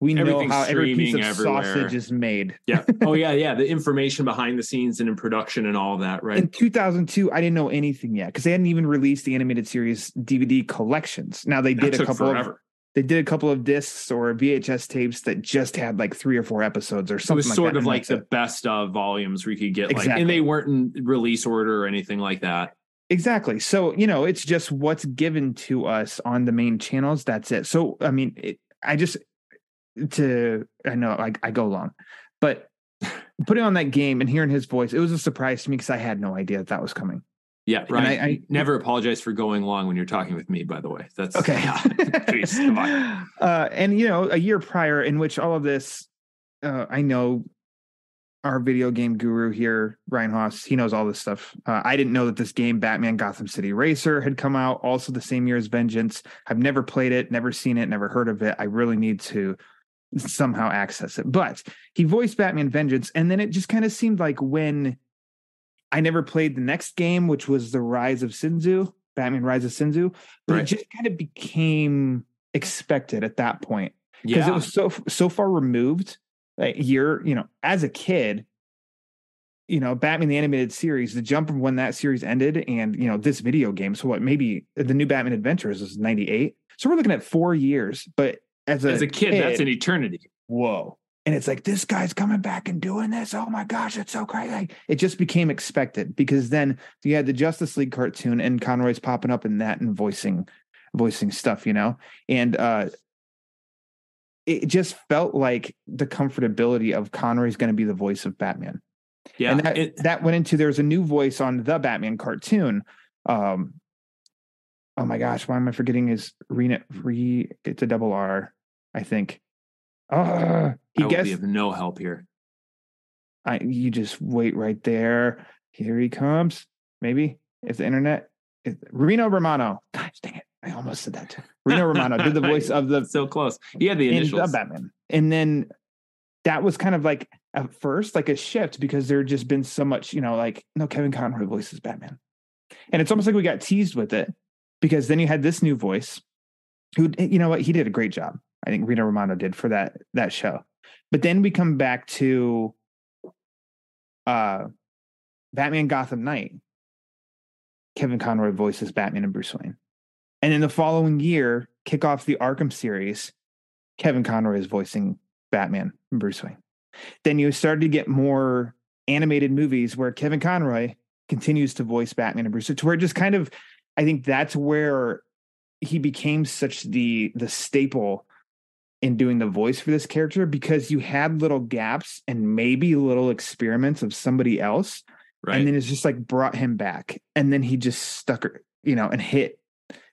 S10: we know how every piece of everywhere. sausage is made.
S9: Yeah. [laughs] Oh yeah yeah the information behind the scenes and in production and all that right?
S10: In 2002 i didn't know anything yet because they hadn't even released the animated series dvd collections. Now they did a couple
S9: forever.
S10: of they did a couple of discs or VHS tapes that just had like three or four episodes or something.
S9: It was
S10: like
S9: sort
S10: that,
S9: of like the it. best of volumes you could get exactly. like, and they weren't in release order or anything like that.
S10: Exactly. So you know, it's just what's given to us on the main channels. That's it. So I mean, it, I just to I know I, I go long, but [laughs] putting on that game and hearing his voice, it was a surprise to me because I had no idea that that was coming.
S9: Yeah, right. I, I, never apologize for going long when you're talking with me. By the way, that's
S10: okay.
S9: Please, [laughs] come on.
S10: Uh, and you know, a year prior, in which all of this, uh, I know our video game guru here, Ryan Haas, he knows all this stuff. Uh, I didn't know that this game, Batman Gotham City Racer, had come out also the same year as Vengeance. I've never played it, never seen it, never heard of it. I really need to somehow access it. But he voiced Batman Vengeance, and then it just kind of seemed like when I never played the next game, which was the Rise of Sin Tzu, Batman Rise of Sin Tzu, but right. it just kind of became expected at that point because yeah. it was so so far removed. Like you're, you know, as a kid, you know, Batman the animated series, the jump from when that series ended, and you know, this video game. So what? Maybe the new Batman Adventures is '98. So we're looking at four years. But as a
S9: as a kid, kid that's an eternity.
S10: Whoa and it's like this guy's coming back and doing this. Oh my gosh, it's so crazy! It just became expected because then you had the Justice League cartoon and Conroy's popping up in that and voicing voicing stuff, you know, and uh, it just felt like the comfortability of Conroy's going to be the voice of Batman.
S9: Yeah,
S10: and that
S9: it,
S10: that went into there's a new voice on the Batman cartoon. Um, oh my gosh, why am I forgetting his Rena? Re, it's a double R, I think. Uh,
S9: he I will be of no help here.
S10: I you just wait right there. Here he comes. Maybe if the internet. If, Rino Romano. Dang it! I almost said that too. Rino Romano did the [laughs] voice of the
S9: so close. Yeah, the initials.
S10: Batman, and then that was kind of like at first like a shift because there had just been so much, you know, like no Kevin Conroy voices Batman, and it's almost like we got teased with it because then you had this new voice, who you know what he did a great job. I think Rino Romano did for that that show. But then we come back to uh Batman Gotham Knight. Kevin Conroy voices Batman and Bruce Wayne. And in the following year, kick off the Arkham series, Kevin Conroy is voicing Batman and Bruce Wayne. Then you started to get more animated movies where Kevin Conroy continues to voice Batman and Bruce, to where just kind of, I think that's where he became such the the staple in doing the voice for this character because you had little gaps and maybe little experiments of somebody else. Right. And then it's just like brought him back. And then he just stuck, you know, and hit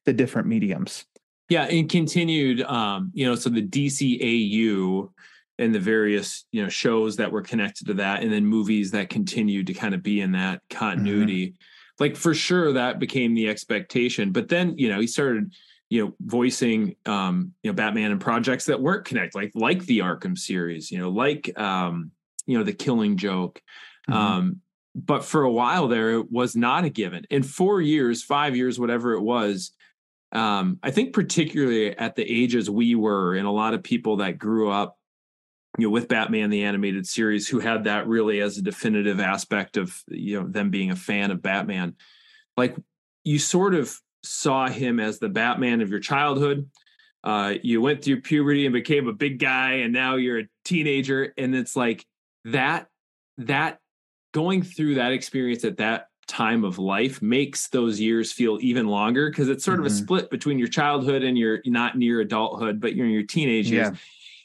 S10: the different mediums.
S9: Yeah. And continued, um, you know, so the DCAU and the various, you know, shows that were connected to that, and then movies that continued to kind of be in that continuity. Mm-hmm. Like for sure that became the expectation. But then, you know, he started you know voicing um you know batman and projects that weren't connected like like the arkham series you know like um you know the killing joke mm-hmm. um but for a while there, it was not a given. In four years, five years, whatever it was, um, I think particularly at the ages we were, and a lot of people that grew up, you know, with Batman the animated series, who had that really as a definitive aspect of you know them being a fan of Batman, like you sort of saw him as the Batman of your childhood. Uh, you went through puberty and became a big guy, and now you're a teenager, and it's like that that going through that experience at that time of life makes those years feel even longer because it's sort mm-hmm. of a mm-hmm. split between your childhood and your not near adulthood, but you're in your teenage years. Yeah.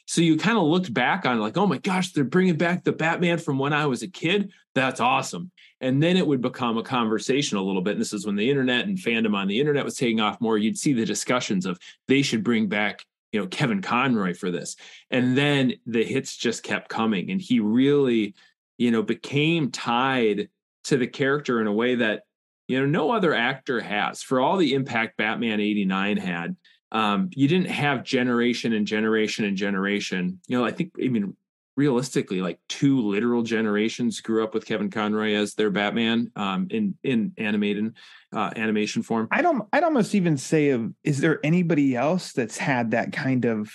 S9: So you kind of looked back on like, oh my gosh, they're bringing back the Batman from when I was a kid. That's awesome. And then it would become a conversation a little bit. And this is when the internet and fandom on the internet was taking off more. You'd see the discussions of they should bring back, you know, Kevin Conroy for this. And then the hits just kept coming. And he really you know, became tied to the character in a way that, you know, no other actor has. For all the impact Batman 89 had, um, you didn't have generation and generation and generation. You know, I think, I mean, realistically, like two literal generations grew up with Kevin Conroy as their Batman um, in in animated uh, animation form.
S10: I don't. I'd almost even say of is there anybody else that's had that kind of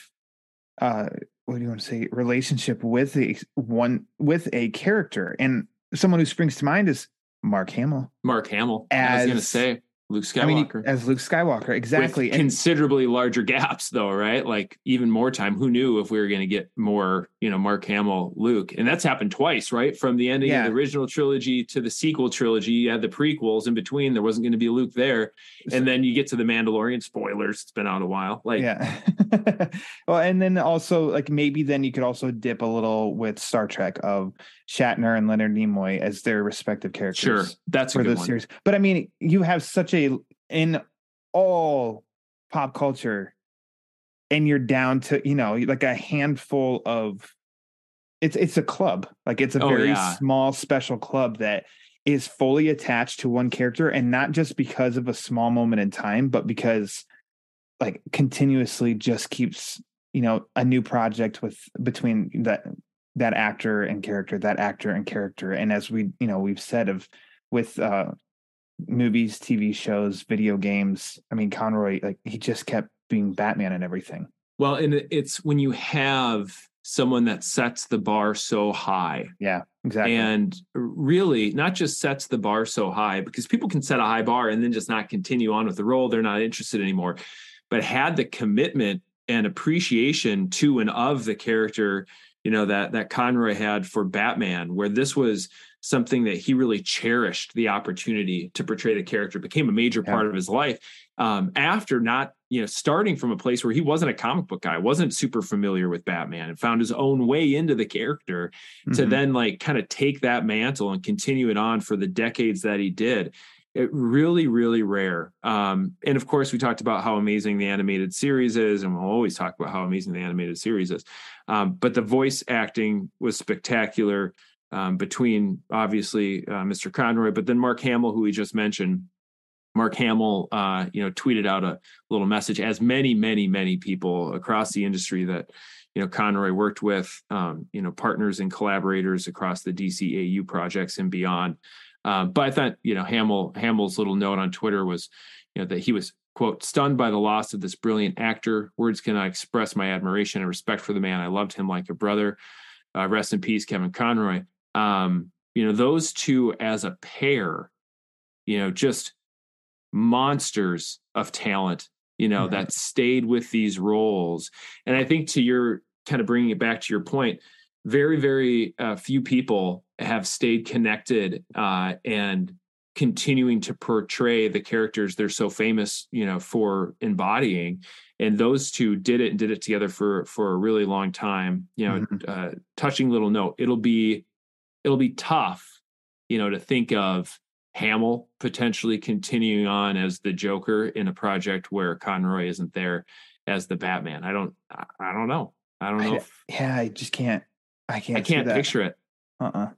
S10: uh, what do you want to say relationship with a one with a character and someone who springs to mind is mark hamill
S9: mark hamill as, i was going to say Luke Skywalker. I mean,
S10: as Luke Skywalker, exactly.
S9: Considerably larger gaps, though, right? Like even more time. Who knew if we were going to get more, you know, Mark Hamill, Luke, and that's happened twice, right? From the ending yeah. of the original trilogy to the sequel trilogy, you had the prequels in between. There wasn't going to be Luke there, and then you get to the Mandalorian. Spoilers. It's been out a while. Like,
S10: yeah. [laughs] well, and then also like maybe then you could also dip a little with Star Trek of Shatner and Leonard Nimoy as their respective characters.
S9: Sure, that's for the series.
S10: But I mean, you have such a in all pop culture, and you're down to you know like a handful of. It's it's a club, like it's a oh, very yeah. small special club that is fully attached to one character, and not just because of a small moment in time, but because like continuously just keeps you know a new project with between that that actor and character, that actor and character. And as we, you know, we've said of with uh movies, TV shows, video games, I mean Conroy, like he just kept being Batman and everything.
S9: Well, and it's when you have someone that sets the bar so high.
S10: Yeah, exactly.
S9: And really not just sets the bar so high because people can set a high bar and then just not continue on with the role. They're not interested anymore. But had the commitment and appreciation to and of the character you know that that Conroy had for Batman, where this was something that he really cherished the opportunity to portray the character, became a major yeah. part of his life. Um, after not, you know, starting from a place where he wasn't a comic book guy, wasn't super familiar with Batman, and found his own way into the character mm-hmm. to then like kind of take that mantle and continue it on for the decades that he did it really really rare. Um, and of course we talked about how amazing the animated series is and we'll always talk about how amazing the animated series is. Um, but the voice acting was spectacular um, between obviously uh, mr conroy but then mark hamill who we just mentioned. Mark hamill uh, you know tweeted out a little message as many many many people across the industry that you know conroy worked with um, you know partners and collaborators across the dcau projects and beyond um, but I thought, you know, Hamill Hamill's little note on Twitter was, you know, that he was quote stunned by the loss of this brilliant actor. Words cannot express my admiration and respect for the man. I loved him like a brother. Uh, rest in peace, Kevin Conroy. Um, you know, those two as a pair, you know, just monsters of talent. You know, mm-hmm. that stayed with these roles, and I think to your kind of bringing it back to your point, very very uh, few people have stayed connected uh, and continuing to portray the characters they're so famous you know for embodying. And those two did it and did it together for for a really long time you know mm-hmm. uh, touching little note. It'll be it'll be tough you know to think of hamill potentially continuing on as the joker in a project where conroy isn't there as the batman. I don't i don't know. I don't know
S10: I,
S9: if,
S10: yeah i just can't i can't
S9: i can't picture it.
S10: Uh-uh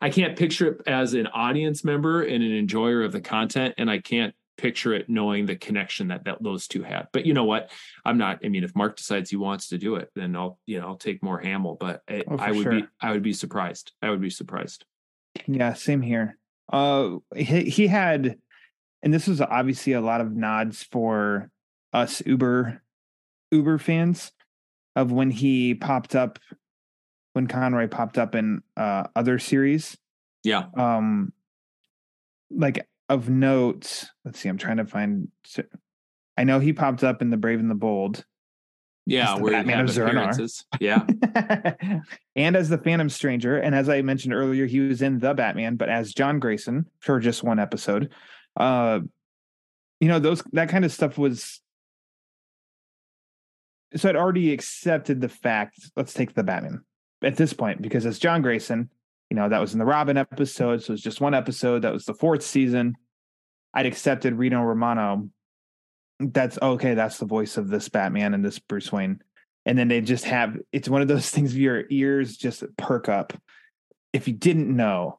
S9: I can't picture it as an audience member and an enjoyer of the content, and I can't picture it knowing the connection that, that those two had. But you know what? I'm not. I mean, if Mark decides he wants to do it, then I'll you know I'll take more Hamill. But I, oh, I would sure. be I would be surprised. I would be surprised.
S10: Yeah, same here. Uh, he, he had, and this was obviously a lot of nods for us Uber Uber fans of when he popped up, when Conroy popped up in uh, other series.
S9: Yeah.
S10: Um, like of note. Let's see. I'm trying to find. I know he popped up in the Brave and the Bold.
S9: Yeah, where
S10: Batman of Zur-En-Arrh.
S9: Yeah. [laughs]
S10: and as the Phantom Stranger, and as I mentioned earlier, he was in the Batman, but as John Grayson for just one episode. Uh, you know those that kind of stuff was. So I'd already accepted the fact. Let's take the Batman at this point because as John Grayson, you know that was in the Robin episode, so it's just one episode. That was the fourth season. I'd accepted Rino Romano. That's okay. That's the voice of this Batman and this Bruce Wayne and then they just have it's one of those [laughs] things where your ears just perk up if you didn't know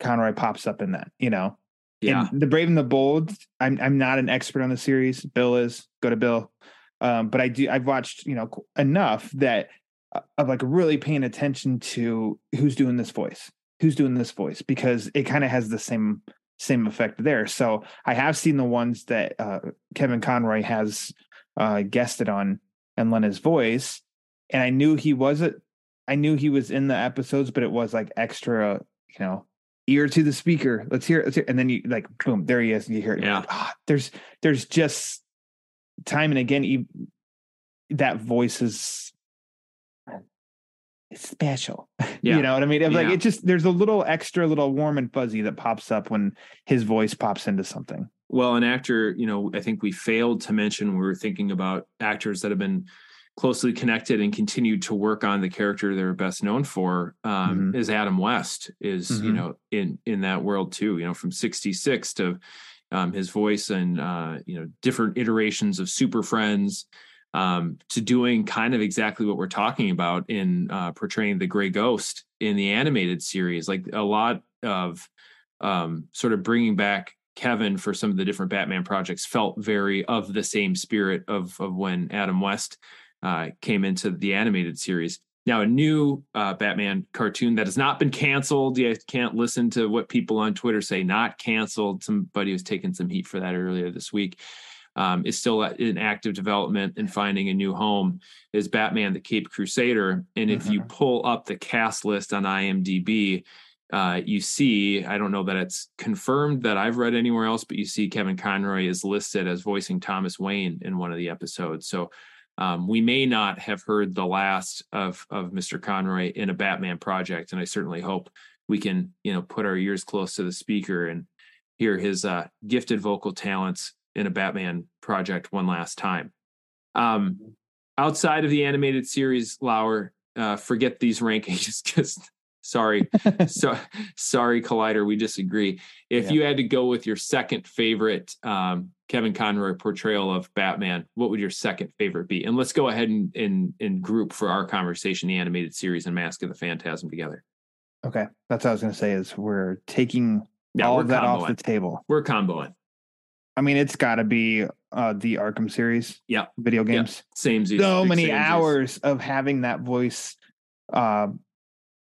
S10: conroy pops up in that you know
S9: Yeah.
S10: and the brave and the bold i'm i'm not an expert on the series bill is go to bill um but i do i've watched you know enough that of like really paying attention to who's doing this voice who's doing this voice because it kind of has the same same effect there so i have seen the ones that uh kevin conroy has uh guested on and lent his voice and i knew he wasn't i knew he was in the episodes but it was like extra you know ear to the speaker let's hear it let's hear it. and then you like boom there he is and you hear it
S9: Yeah.
S10: Ah, there's there's just time and again e- that voice is special [laughs]
S9: Yeah.
S10: you know what i mean It's like it just there's a little extra little warm and fuzzy that pops up when his voice pops into something
S9: Well, an actor, you know, I think we failed to mention when we were thinking about actors that have been closely connected and continued to work on the character they're best known for um,
S10: Mhm.
S9: is Adam West is, you
S10: Mhm.
S9: know, in in that world too, you know, from 66 to um, his voice and uh, you know, different iterations of Super Friends um, to doing kind of exactly what we're talking about in uh, portraying the Gray Ghost in the animated series, like a lot of um, sort of bringing back Kevin for some of the different Batman projects felt very of the same spirit of of when Adam West uh, came into the animated series. Now, a new uh, Batman cartoon that has not been canceled. You can't listen to what people on Twitter say. Not canceled. Somebody was taking some heat for that earlier this week. Um, is still in active development and finding a new home. Is Batman the Cape Crusader? And if you pull up the cast list on IMDb, uh, you see, I don't know that it's confirmed that I've read anywhere else, but you see Kevin Conroy is listed as voicing Thomas Wayne in one of the episodes. So um, we may not have heard the last of of Mr. Conroy in a Batman project, and I certainly hope we can, you know, put our ears close to the speaker and hear his uh, gifted vocal talents in a Batman project one last time. Um, outside of the animated series, Lauer, uh, forget these [laughs] rankings because sorry, [laughs] so sorry, Collider, we disagree. If
S10: Yeah.
S9: you had to go with your second favorite um, Kevin Conroy portrayal of Batman, what would your second favorite be? And let's go ahead and and, and group for our conversation the animated series and Mask of the Phantasm together.
S10: okay that's what i was going to say is we're taking
S9: Yeah,
S10: all
S9: we're
S10: of that off the table
S9: We're comboing.
S10: I mean, it's got to be uh, the Arkham series.
S9: Yeah.
S10: Video
S9: Yeah.
S10: games.
S9: Same
S10: So many hours of having that voice uh,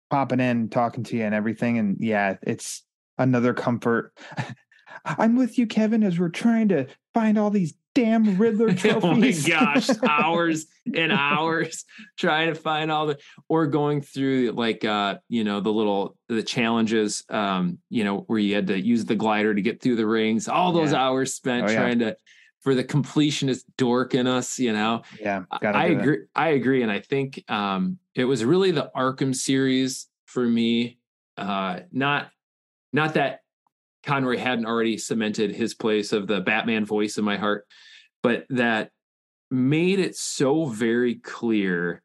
S10: popping in, talking to you, and everything. And yeah, it's another comfort. [laughs] I'm with you, Kevin, as we're trying to find all these damn Riddler trophies. [laughs]
S9: oh my gosh, hours [laughs] and hours trying to find all the or going through like uh you know the little the challenges um you know where you had to use the glider to get through the rings all those
S10: Yeah.
S9: hours spent
S10: Oh, yeah.
S9: trying to for the completionist dork in us you know
S10: yeah,
S9: I
S10: do that.
S9: agree. I agree, and I think um, it was really the Arkham series for me. Uh, not, not that Conroy hadn't already cemented his place of the Batman voice in my heart, but that made it so very clear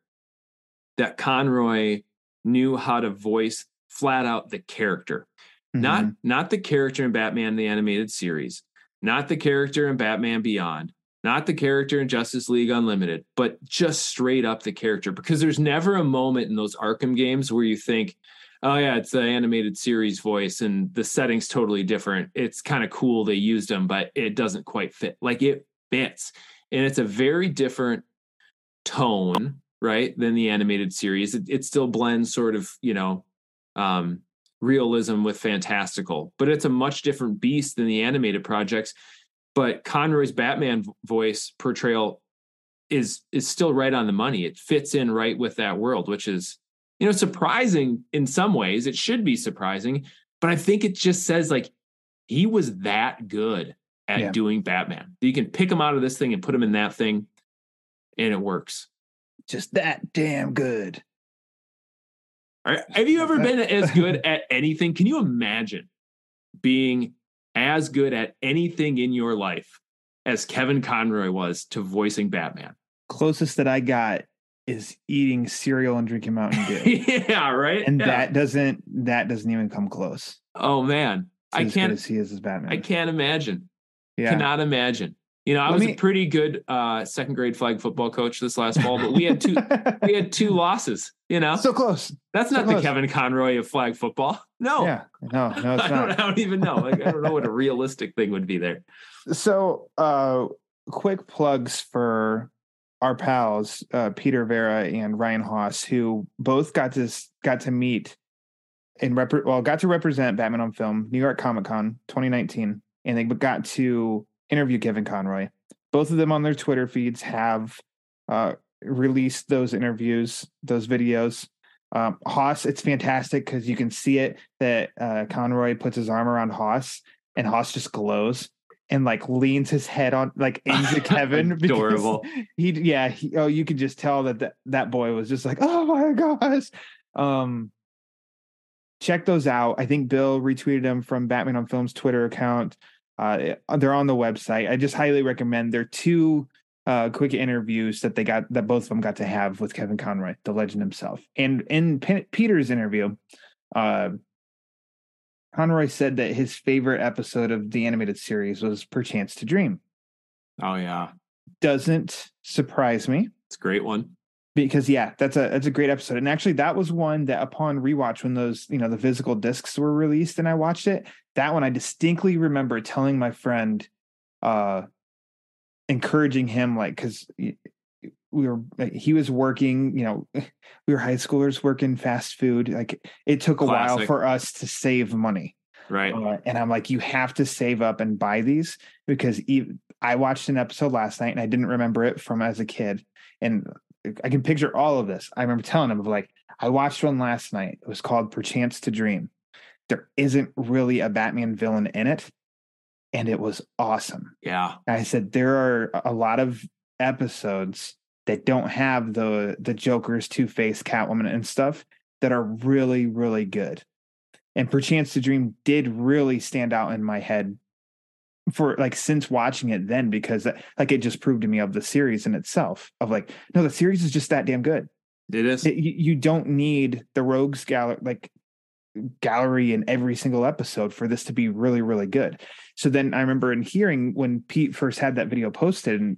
S9: that Conroy knew how to voice flat out the character not
S10: Mhm.
S9: not the character in Batman the animated series, not the character in Batman Beyond, not the character in Justice League Unlimited, but just straight up the character. Because there's never a moment in those Arkham games where you think, "Oh yeah, it's the animated series voice, and the setting's totally different. It's kind of cool they used them, but it doesn't quite fit. Like it fits, and it's a very different tone, right, than the animated series. It, it still blends sort of, you know." Um, realism with fantastical, but it's a much different beast than the animated projects. But Conroy's Batman voice portrayal is is still right on the money. It fits in right with that world, which is you know surprising in some ways. It should be surprising, but I think it just says like he was that good at yeah. doing Batman. You can pick him out of this thing and put him in that thing, and it works.
S10: Just that damn good.
S9: Right. Have you ever been as good [laughs] at anything? Can you imagine being as good at anything in your life as Kevin Conroy was to voicing Batman?
S10: Closest that I got is eating cereal and drinking Mountain Dew. [laughs]
S9: yeah, right.
S10: And
S9: yeah.
S10: that doesn't that doesn't even come close.
S9: Oh man,
S10: I
S9: can't
S10: see as Batman.
S9: I can't imagine.
S10: Yeah.
S9: Cannot imagine. You know, I Let was me, a pretty good uh, second grade flag football coach this last fall, but we had two [laughs] we had two losses. You know,
S10: so close.
S9: That's
S10: so
S9: not
S10: close.
S9: the Kevin Conroy of flag football. [laughs] No,
S10: yeah, no, no, it's
S9: I,
S10: not.
S9: Don't, I don't even know. Like, I don't know what a realistic thing would be there.
S10: So, uh, quick plugs for our pals uh, Peter Vera and Ryan Haas, who both got to got to meet and rep- well got to represent Batman on Film New York Comic Con 2019, and they got to interview Kevin Conroy. Both of them on their Twitter feeds have uh, released those interviews, those videos. Um, Haas, it's fantastic because you can see it that uh, Conroy puts his arm around Haas and Haas just glows and like leans his head on like [laughs] into Kevin.
S9: Adorable.
S10: He yeah. He, oh, you could just tell that, that that boy was just like, oh my gosh. Um, check those out. I think Bill retweeted them from Batman on Film's Twitter account. Uh, they're on the website. I just highly recommend. They're two uh, quick interviews that they got that both of them got to have with Kevin Conroy, the legend himself. And in P- Peter's interview, uh, Conroy said that his favorite episode of the animated series was Perchance to Dream.
S9: Oh yeah,
S10: doesn't surprise me.
S9: It's a great one
S10: because yeah, that's a that's a great episode. And actually, that was one that upon rewatch, when those you know the physical discs were released and I watched it, that one I distinctly remember telling my friend, uh, encouraging him like because we were like, he was working, you know, [laughs] we were high schoolers working fast food. Like it took a Classic. while for us to save money.
S9: Right.
S10: Uh, and I'm like, you have to save up and buy these because even, I watched an episode last night and I didn't remember it from as a kid. And I can picture all of this. I remember telling him of like, I watched one last night. It was called Perchance to Dream. There isn't really a Batman villain in it. And it was awesome.
S9: Yeah.
S10: I said there are a lot of episodes that don't have the the Joker's Two Face, Catwoman, and stuff that are really, really good. And Perchance to Dream did really stand out in my head for like since watching it then because uh, like it just proved to me of the series in itself of like no the series is just that damn good.
S9: It is.
S10: It, you, you don't need the rogues gallery like gallery in every single episode for this to be really really good. So then i remember in hearing when pete first had that video posted and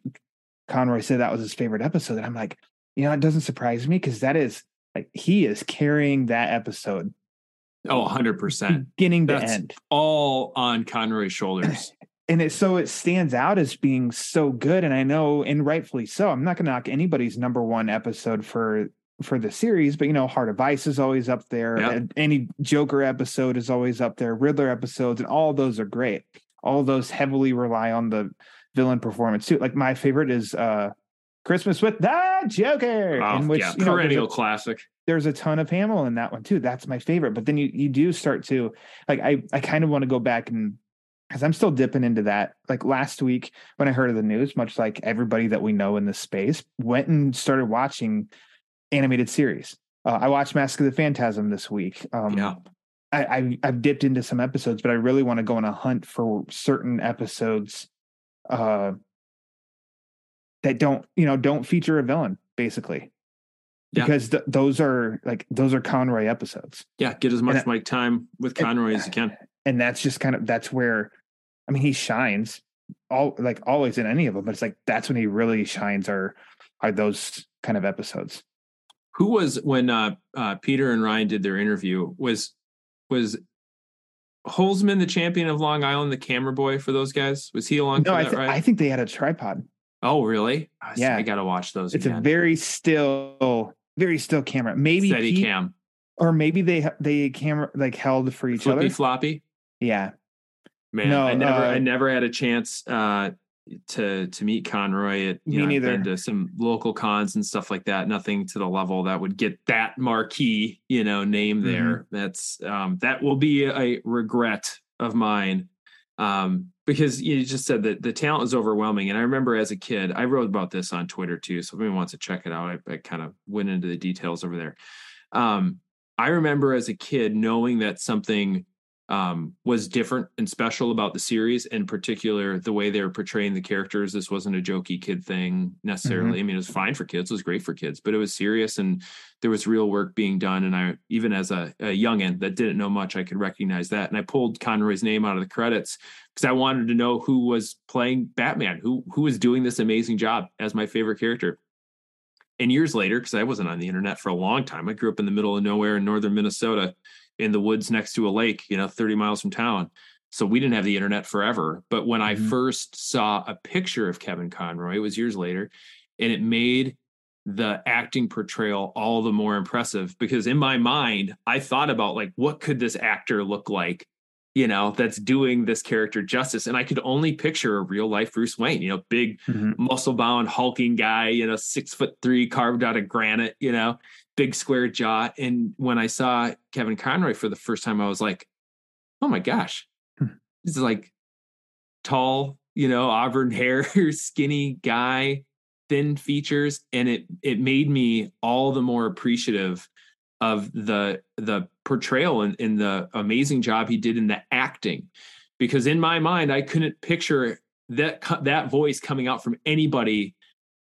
S10: conroy said that was his favorite episode and i'm like you know it doesn't surprise me because that is like he is carrying that episode
S9: Oh, 100%.
S10: Beginning to
S9: That's
S10: end.
S9: All on Conroy's shoulders [clears throat]
S10: and it so it stands out as being so good and i know and rightfully so i'm not going to knock anybody's number one episode for for the series but you know heart of ice is always up there
S9: Yep.
S10: any joker episode is always up there riddler episodes and all those are great all those heavily rely on the villain performance too like my favorite is uh christmas with the joker
S9: Oh,
S10: in which
S9: yeah,
S10: you know, there's
S9: perennial
S10: a-
S9: classic.
S10: there's a ton of Hamill in that one too. That's my favorite. But then you you do start to like I I kind of want to go back and because I'm still dipping into that. Like last week when I heard of the news, much like everybody that we know in this space, went and started watching animated series. Uh, I watched Mask of the Phantasm this week. Um,
S9: Yeah.
S10: I, I I've dipped into some episodes, but I really want to go on a hunt for certain episodes uh, that don't you know don't feature a villain basically
S9: Yeah.
S10: because th- those are like those are Conroy episodes,
S9: Yeah, get as much
S10: And-
S9: mic time with Conroy as you can. [sighs]
S10: and that's just kind of that's where, I mean, he shines all like always in any of them, but it's like that's when he really shines are are those kind of episodes.
S9: Who was when uh, uh, Peter and Ryan did their interview? Was was Holzman the champion of Long Island, the camera boy for those guys? Was he along
S10: No,
S9: for
S10: I,
S9: that
S10: th-? I think they had a tripod.
S9: oh, really? I-
S10: Yeah.
S9: I got to watch those.
S10: It's
S9: again.
S10: a very still, very still camera. Maybe
S9: steady
S10: Pete-
S9: cam.
S10: or maybe they they camera like held for each
S9: Flippy
S10: other.
S9: floppy.
S10: Yeah,
S9: Man,
S10: No,
S9: I never,
S10: uh,
S9: I never had a chance uh, to to meet Conroy. At, you
S10: Me
S9: know, I've
S10: neither.
S9: been to some local cons and stuff like that. Nothing to the level that would get that marquee, you know, name
S10: Mm-hmm.
S9: there. That's um, that will be a regret of mine. Um, because you just said that the talent is overwhelming. And I remember as a kid, I wrote about this on Twitter too. So if anyone wants to check it out, I, I kind of went into the details over there. Um, I remember as a kid knowing that something um, was different and special about the series, in particular the way they were portraying the characters. This wasn't a jokey kid thing necessarily. I mean, it was fine for kids, it was great for kids, but it was serious and there was real work being done. And I, even as a, a youngin that didn't know much, I could recognize that. And I pulled Conroy's name out of the credits because I wanted to know who was playing Batman, who who was doing this amazing job as my favorite character. And years later, because I wasn't on the internet for a long time, I grew up in the middle of nowhere in northern Minnesota, in the woods next to a lake, you know, 30 miles from town. So we didn't have the internet forever. But when I mm-hmm. first saw a picture of Kevin Conroy, it was years later, and it made the acting portrayal all the more impressive because in my mind, I thought about like, what could this actor look like? You know, that's doing this character justice. And I could only picture a real life Bruce Wayne, you know, big mm-hmm. muscle bound, hulking guy, you know, six foot three, carved out of granite, you know, big square jaw. And when I saw Kevin Conroy for the first time, I was like, oh my gosh, hmm. this is like tall, you know, auburn [laughs] hair, skinny guy, thin features. And it it made me all the more appreciative of the the portrayal and, and the amazing job he did in the acting. Because in my mind, I couldn't picture that that voice coming out from anybody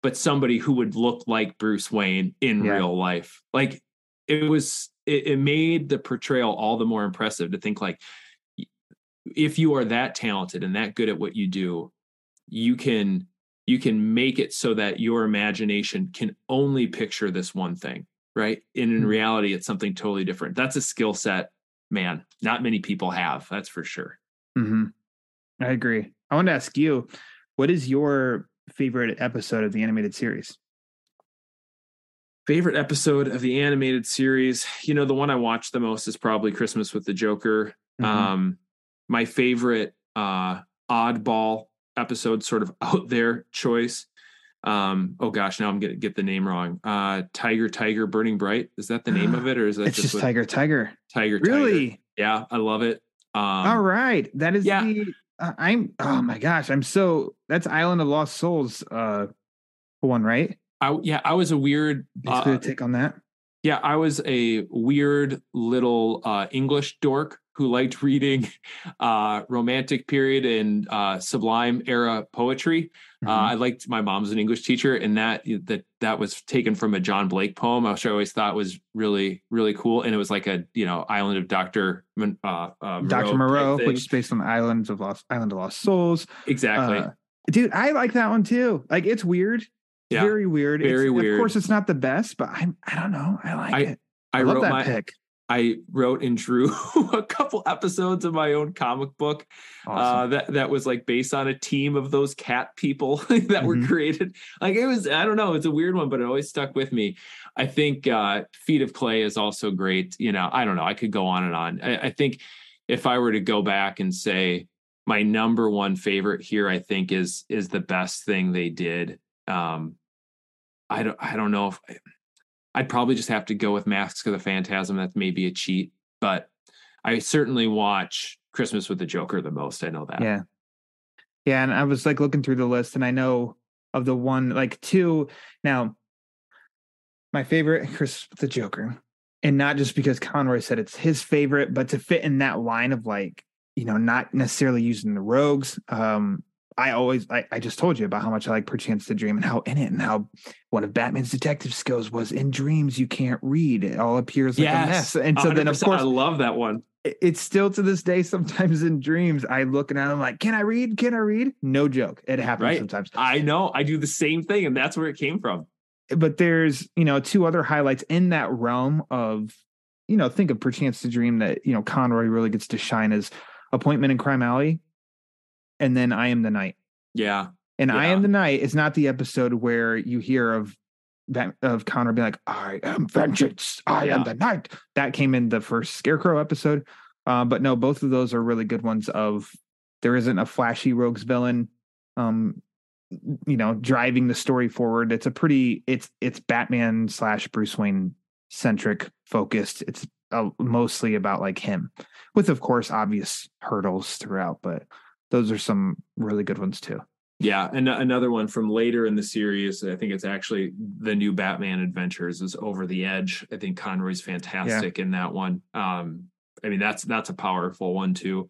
S9: but somebody who would look like Bruce Wayne in
S10: Yeah.
S9: real life. Like it was, it, it made the portrayal all the more impressive to think like, if you are that talented and that good at what you do, you can you can make it so that your imagination can only picture this one thing, right? And in
S10: Mhm.
S9: reality, it's something totally different. That's a skill set, man. Not many people have. That's for sure.
S10: hmm I agree. I want to ask you, what is your favorite episode of the animated series?
S9: Favorite episode of the animated series, you know, the one I watched the most is probably Christmas with the Joker.
S10: Mhm.
S9: Um, my favorite uh oddball episode, sort of [laughs] out there choice. Um, oh gosh, now I'm gonna get the name wrong. Uh Tiger Tiger Burning Bright. Is that the name of [gasps] it, or is that
S10: It's just Tiger Tiger.
S9: Tiger Tiger?
S10: Really?
S9: Yeah, I love it. Um
S10: All right, that is
S9: yeah.
S10: the. Uh, I'm. Oh my gosh, I'm so. That's Island of Lost Souls. Uh, one right.
S9: I yeah, I was a weird uh,
S10: take on that.
S9: Yeah, I was a weird little uh, English dork who liked reading uh, romantic period and uh, sublime era poetry. Uh, I liked my mom's an English teacher, and that that that was taken from a John Blake poem, which I always thought was really really cool. And it was like a you know Island of Doctor uh, uh,
S10: Doctor
S9: type
S10: Moreau, which is based on the Islands of Lost Island of Lost Souls.
S9: exactly.
S10: Uh, dude, I like that one too. Like it's weird.
S9: Yeah,
S10: very weird.
S9: very
S10: It's-
S9: weird.
S10: Of course, it's not the best, but I I don't know. I like
S9: I
S10: it.
S9: I,
S10: love
S9: wrote
S10: that
S9: my
S10: pick.
S9: I wrote and drew [laughs] a couple episodes of my own comic book uh, that that was like based on a team of those cat people [laughs] that were
S10: Mhm.
S9: created. Like it was, I don't know, it's a weird one, but it always stuck with me. I think uh, Feet of Clay is also great. You know, I don't know, I could go on and on. I, I think if I were to go back and say my number one favorite here, I think is is the best thing they did. Um, I don't, I don't know if. I'd probably just have to go with Masks of the Phantasm. That's maybe a cheat, but I certainly watch Christmas with the Joker the most. I know that.
S10: Yeah. Yeah. And I was like looking through the list and I know of the one, like two. Now, my favorite, [laughs] Chris with the Joker. And not just because Conroy said it's his favorite, but to fit in that line of like, you know, not necessarily using the rogues. Um, I always, I, I just told you about how much I like Perchance to Dream and how in it and how one of Batman's detective skills was in dreams you can't read. It all appears like a mess. And so then, of course,
S9: I love that one.
S10: it- it's still to this day sometimes in dreams i look and i'm like can i read can i read no joke it happens
S9: Right.
S10: sometimes
S9: I know. I do the same thing, and that's where it came from.
S10: but there's you know two other highlights in that realm of you know think of perchance to dream that you know conroy really gets to shine as appointment in crime alley and then i am the night
S9: Yeah.
S10: and i am the night is not the episode where you hear of of Conroy being like, "I am vengeance, I yeah. am the night." That came in the first Scarecrow episode, uh, but no, both of those are really good ones. Of there isn't a flashy rogues villain, um, you know, driving the story forward. It's a pretty it's it's Batman slash Bruce Wayne centric focused. It's uh, mostly about like him, with of course obvious hurdles throughout, but those are some really good ones too.
S9: Yeah, and another one from later in the series. I think it's actually the new Batman Adventures is Over the Edge. I think Conroy's fantastic yeah. in that one. Um, I mean, that's that's a powerful one too.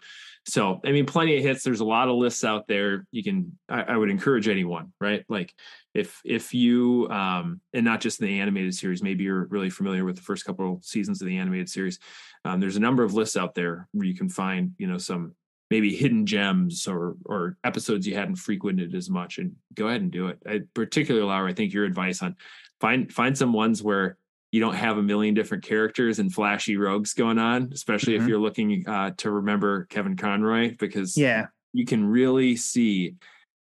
S9: So, I mean, plenty of hits. There's a lot of lists out there. You can. I, I would encourage anyone, right? Like, if if you, um, and not just in the animated series. Maybe you're really familiar with the first couple of seasons of the animated series. Um, there's a number of lists out there where you can find, you know, some maybe hidden gems or or episodes you hadn't frequented as much and go ahead and do it. I, particularly Laura, i think your advice on find find some ones where you don't have a million different characters and flashy rogues going on especially mm-hmm. if you're looking uh, to remember kevin conroy because
S10: yeah.
S9: you can really see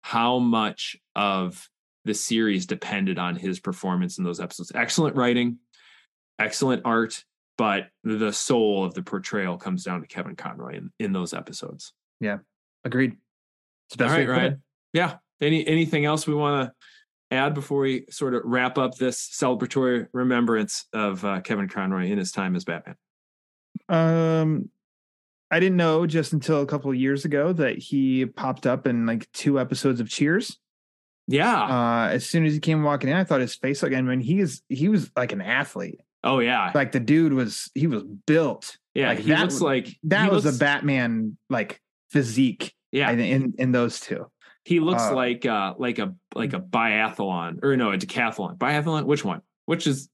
S9: how much of the series depended on his performance in those episodes. Excellent writing excellent art but the soul of the portrayal comes down to Kevin Conroy in, in those episodes.
S10: Yeah, agreed.
S9: All right, Ryan. Yeah. Any anything else we want to add before we sort of wrap up this celebratory remembrance of uh, Kevin Conroy in his time as Batman?
S10: Um, I didn't know just until a couple of years ago that he popped up in like two episodes of Cheers.
S9: Yeah.
S10: Uh, as soon as he came walking in, I thought his face again. I mean, he is he was like an athlete.
S9: Oh yeah,
S10: like the dude was he was built.
S9: Yeah,
S10: like
S9: he that, looks like
S10: that was looks, a Batman like physique.
S9: Yeah,
S10: in in those two,
S9: he looks uh, like uh like a like a biathlon or no a decathlon. Biathlon, which one? Which is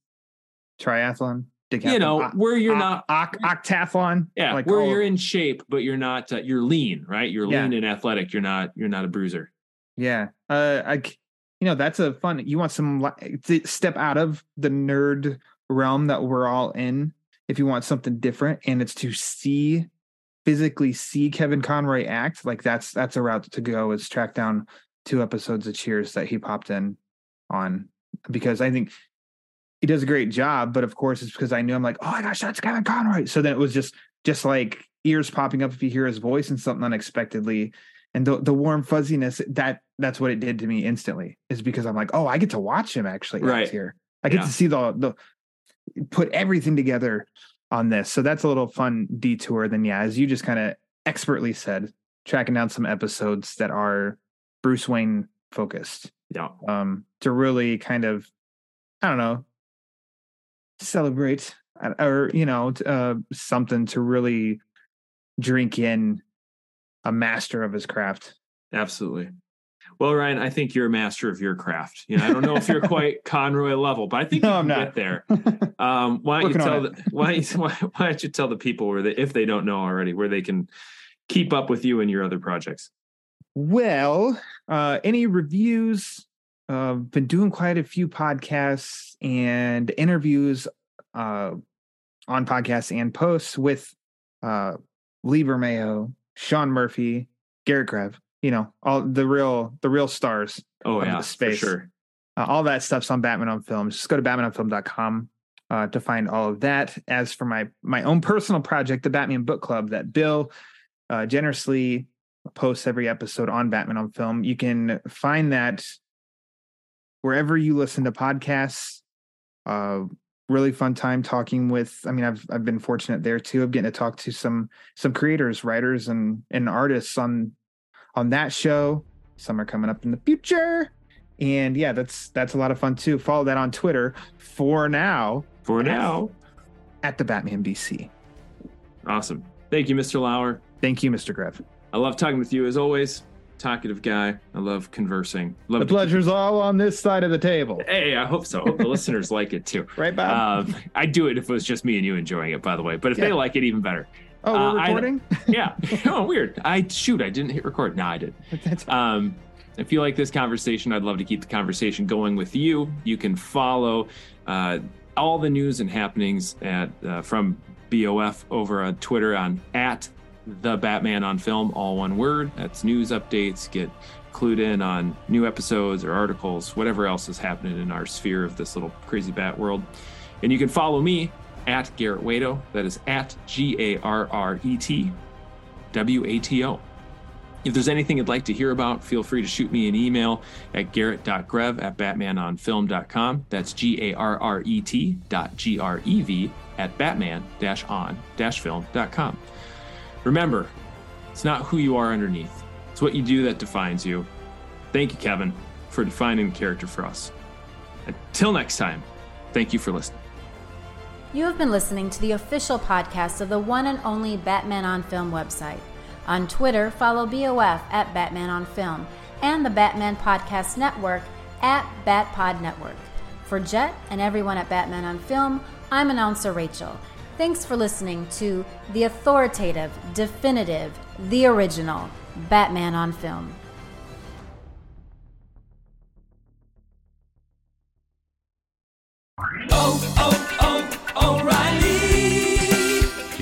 S10: triathlon?
S9: Decathlon. You know where you're not
S10: oct- octathlon.
S9: Yeah, like where you're in shape, but you're not. Uh, you're lean, right? You're yeah. lean and athletic. You're not. You're not a bruiser.
S10: Yeah. Uh, I. You know that's a fun. You want some step out of the nerd realm that we're all in if you want something different and it's to see physically see Kevin Conroy act like that's that's a route to go is track down two episodes of Cheers that he popped in on. Because I think he does a great job but of course it's because I knew I'm like oh my gosh that's Kevin Conroy. So then it was just just like ears popping up if you hear his voice and something unexpectedly. And the the warm fuzziness that that's what it did to me instantly is because I'm like oh I get to watch him actually
S9: right.
S10: here. I get yeah. to see the the put everything together on this. So that's a little fun detour. Then, yeah, as you just kind of expertly said, tracking down some episodes that are Bruce Wayne focused.
S9: Yeah.
S10: Um, to really kind of, I don't know, celebrate or, you know, uh, something to really drink in a master of his craft.
S9: Absolutely. Well, Ryan, I think you're a master of your craft. You know, I don't know if you're [laughs] quite Conroy level, but I think no, you I'm get there. [laughs] Um, why don't you tell the, [laughs] why, why, why don't you tell the people where they, if they don't know already, where they can keep up with you and your other projects?
S10: Well, uh, any reviews? Uh, been doing quite a few podcasts and interviews uh, on podcasts and posts with uh, Lee Bermejo, Sean Murphy, Garrett Grev you know all the real the real stars
S9: oh yeah space. sure.
S10: Uh, all that stuff's on batman on film. Just go to batmanonfilm.com uh, to find all of that. As for my my own personal project the batman book club that bill uh, generously posts every episode on batman on film you can find that wherever you listen to podcasts uh, really fun time talking with i mean i've i've been fortunate there too of getting to talk to some some creators writers and and artists on on that show. Some are coming up in the future. And yeah, that's that's a lot of fun too. Follow that on Twitter for now.
S9: For now.
S10: At the Batman BC.
S9: Awesome. Thank you, Mr. Lauer.
S10: Thank you, Mr. Grev.
S9: I love talking with you as always. Talkative guy. I love conversing. Love
S10: the pleasure's all on this side of the table.
S9: Hey, I hope so. I hope the [laughs] listeners like it too.
S10: Right, Bob?
S9: Um, I'd do it if it was just me and you enjoying it, by the way. But if yeah. they like it, even better.
S10: Oh, we're uh, recording?
S9: I, yeah. [laughs] oh, weird. I shoot. I didn't hit record. No, I did. [laughs] Um, if you like this conversation, I'd love to keep the conversation going with you. You can follow uh, all the news and happenings at uh, from BOF over on Twitter on at the Batman on film, all one word. That's news updates, get clued in on new episodes or articles, whatever else is happening in our sphere of this little crazy bat world. And you can follow me at Garrett Wato. That is at G A R R E T W A T O. If there's anything you'd like to hear about, feel free to shoot me an email at garrett.grev at batmanonfilm.com. That's G A R R E T dot G R E V at batman on film.com. Remember, it's not who you are underneath, it's what you do that defines you. Thank you, Kevin, for defining the character for us. Until next time, thank you for listening.
S11: You have been listening to the official podcast of the one and only Batman on Film website. On Twitter, follow BOF at Batman on Film and the Batman Podcast Network at BatPod Network. For Jett and everyone at Batman on Film, I'm announcer Rachel. Thanks for listening to the authoritative, definitive, the original Batman on Film.
S2: Oh, oh!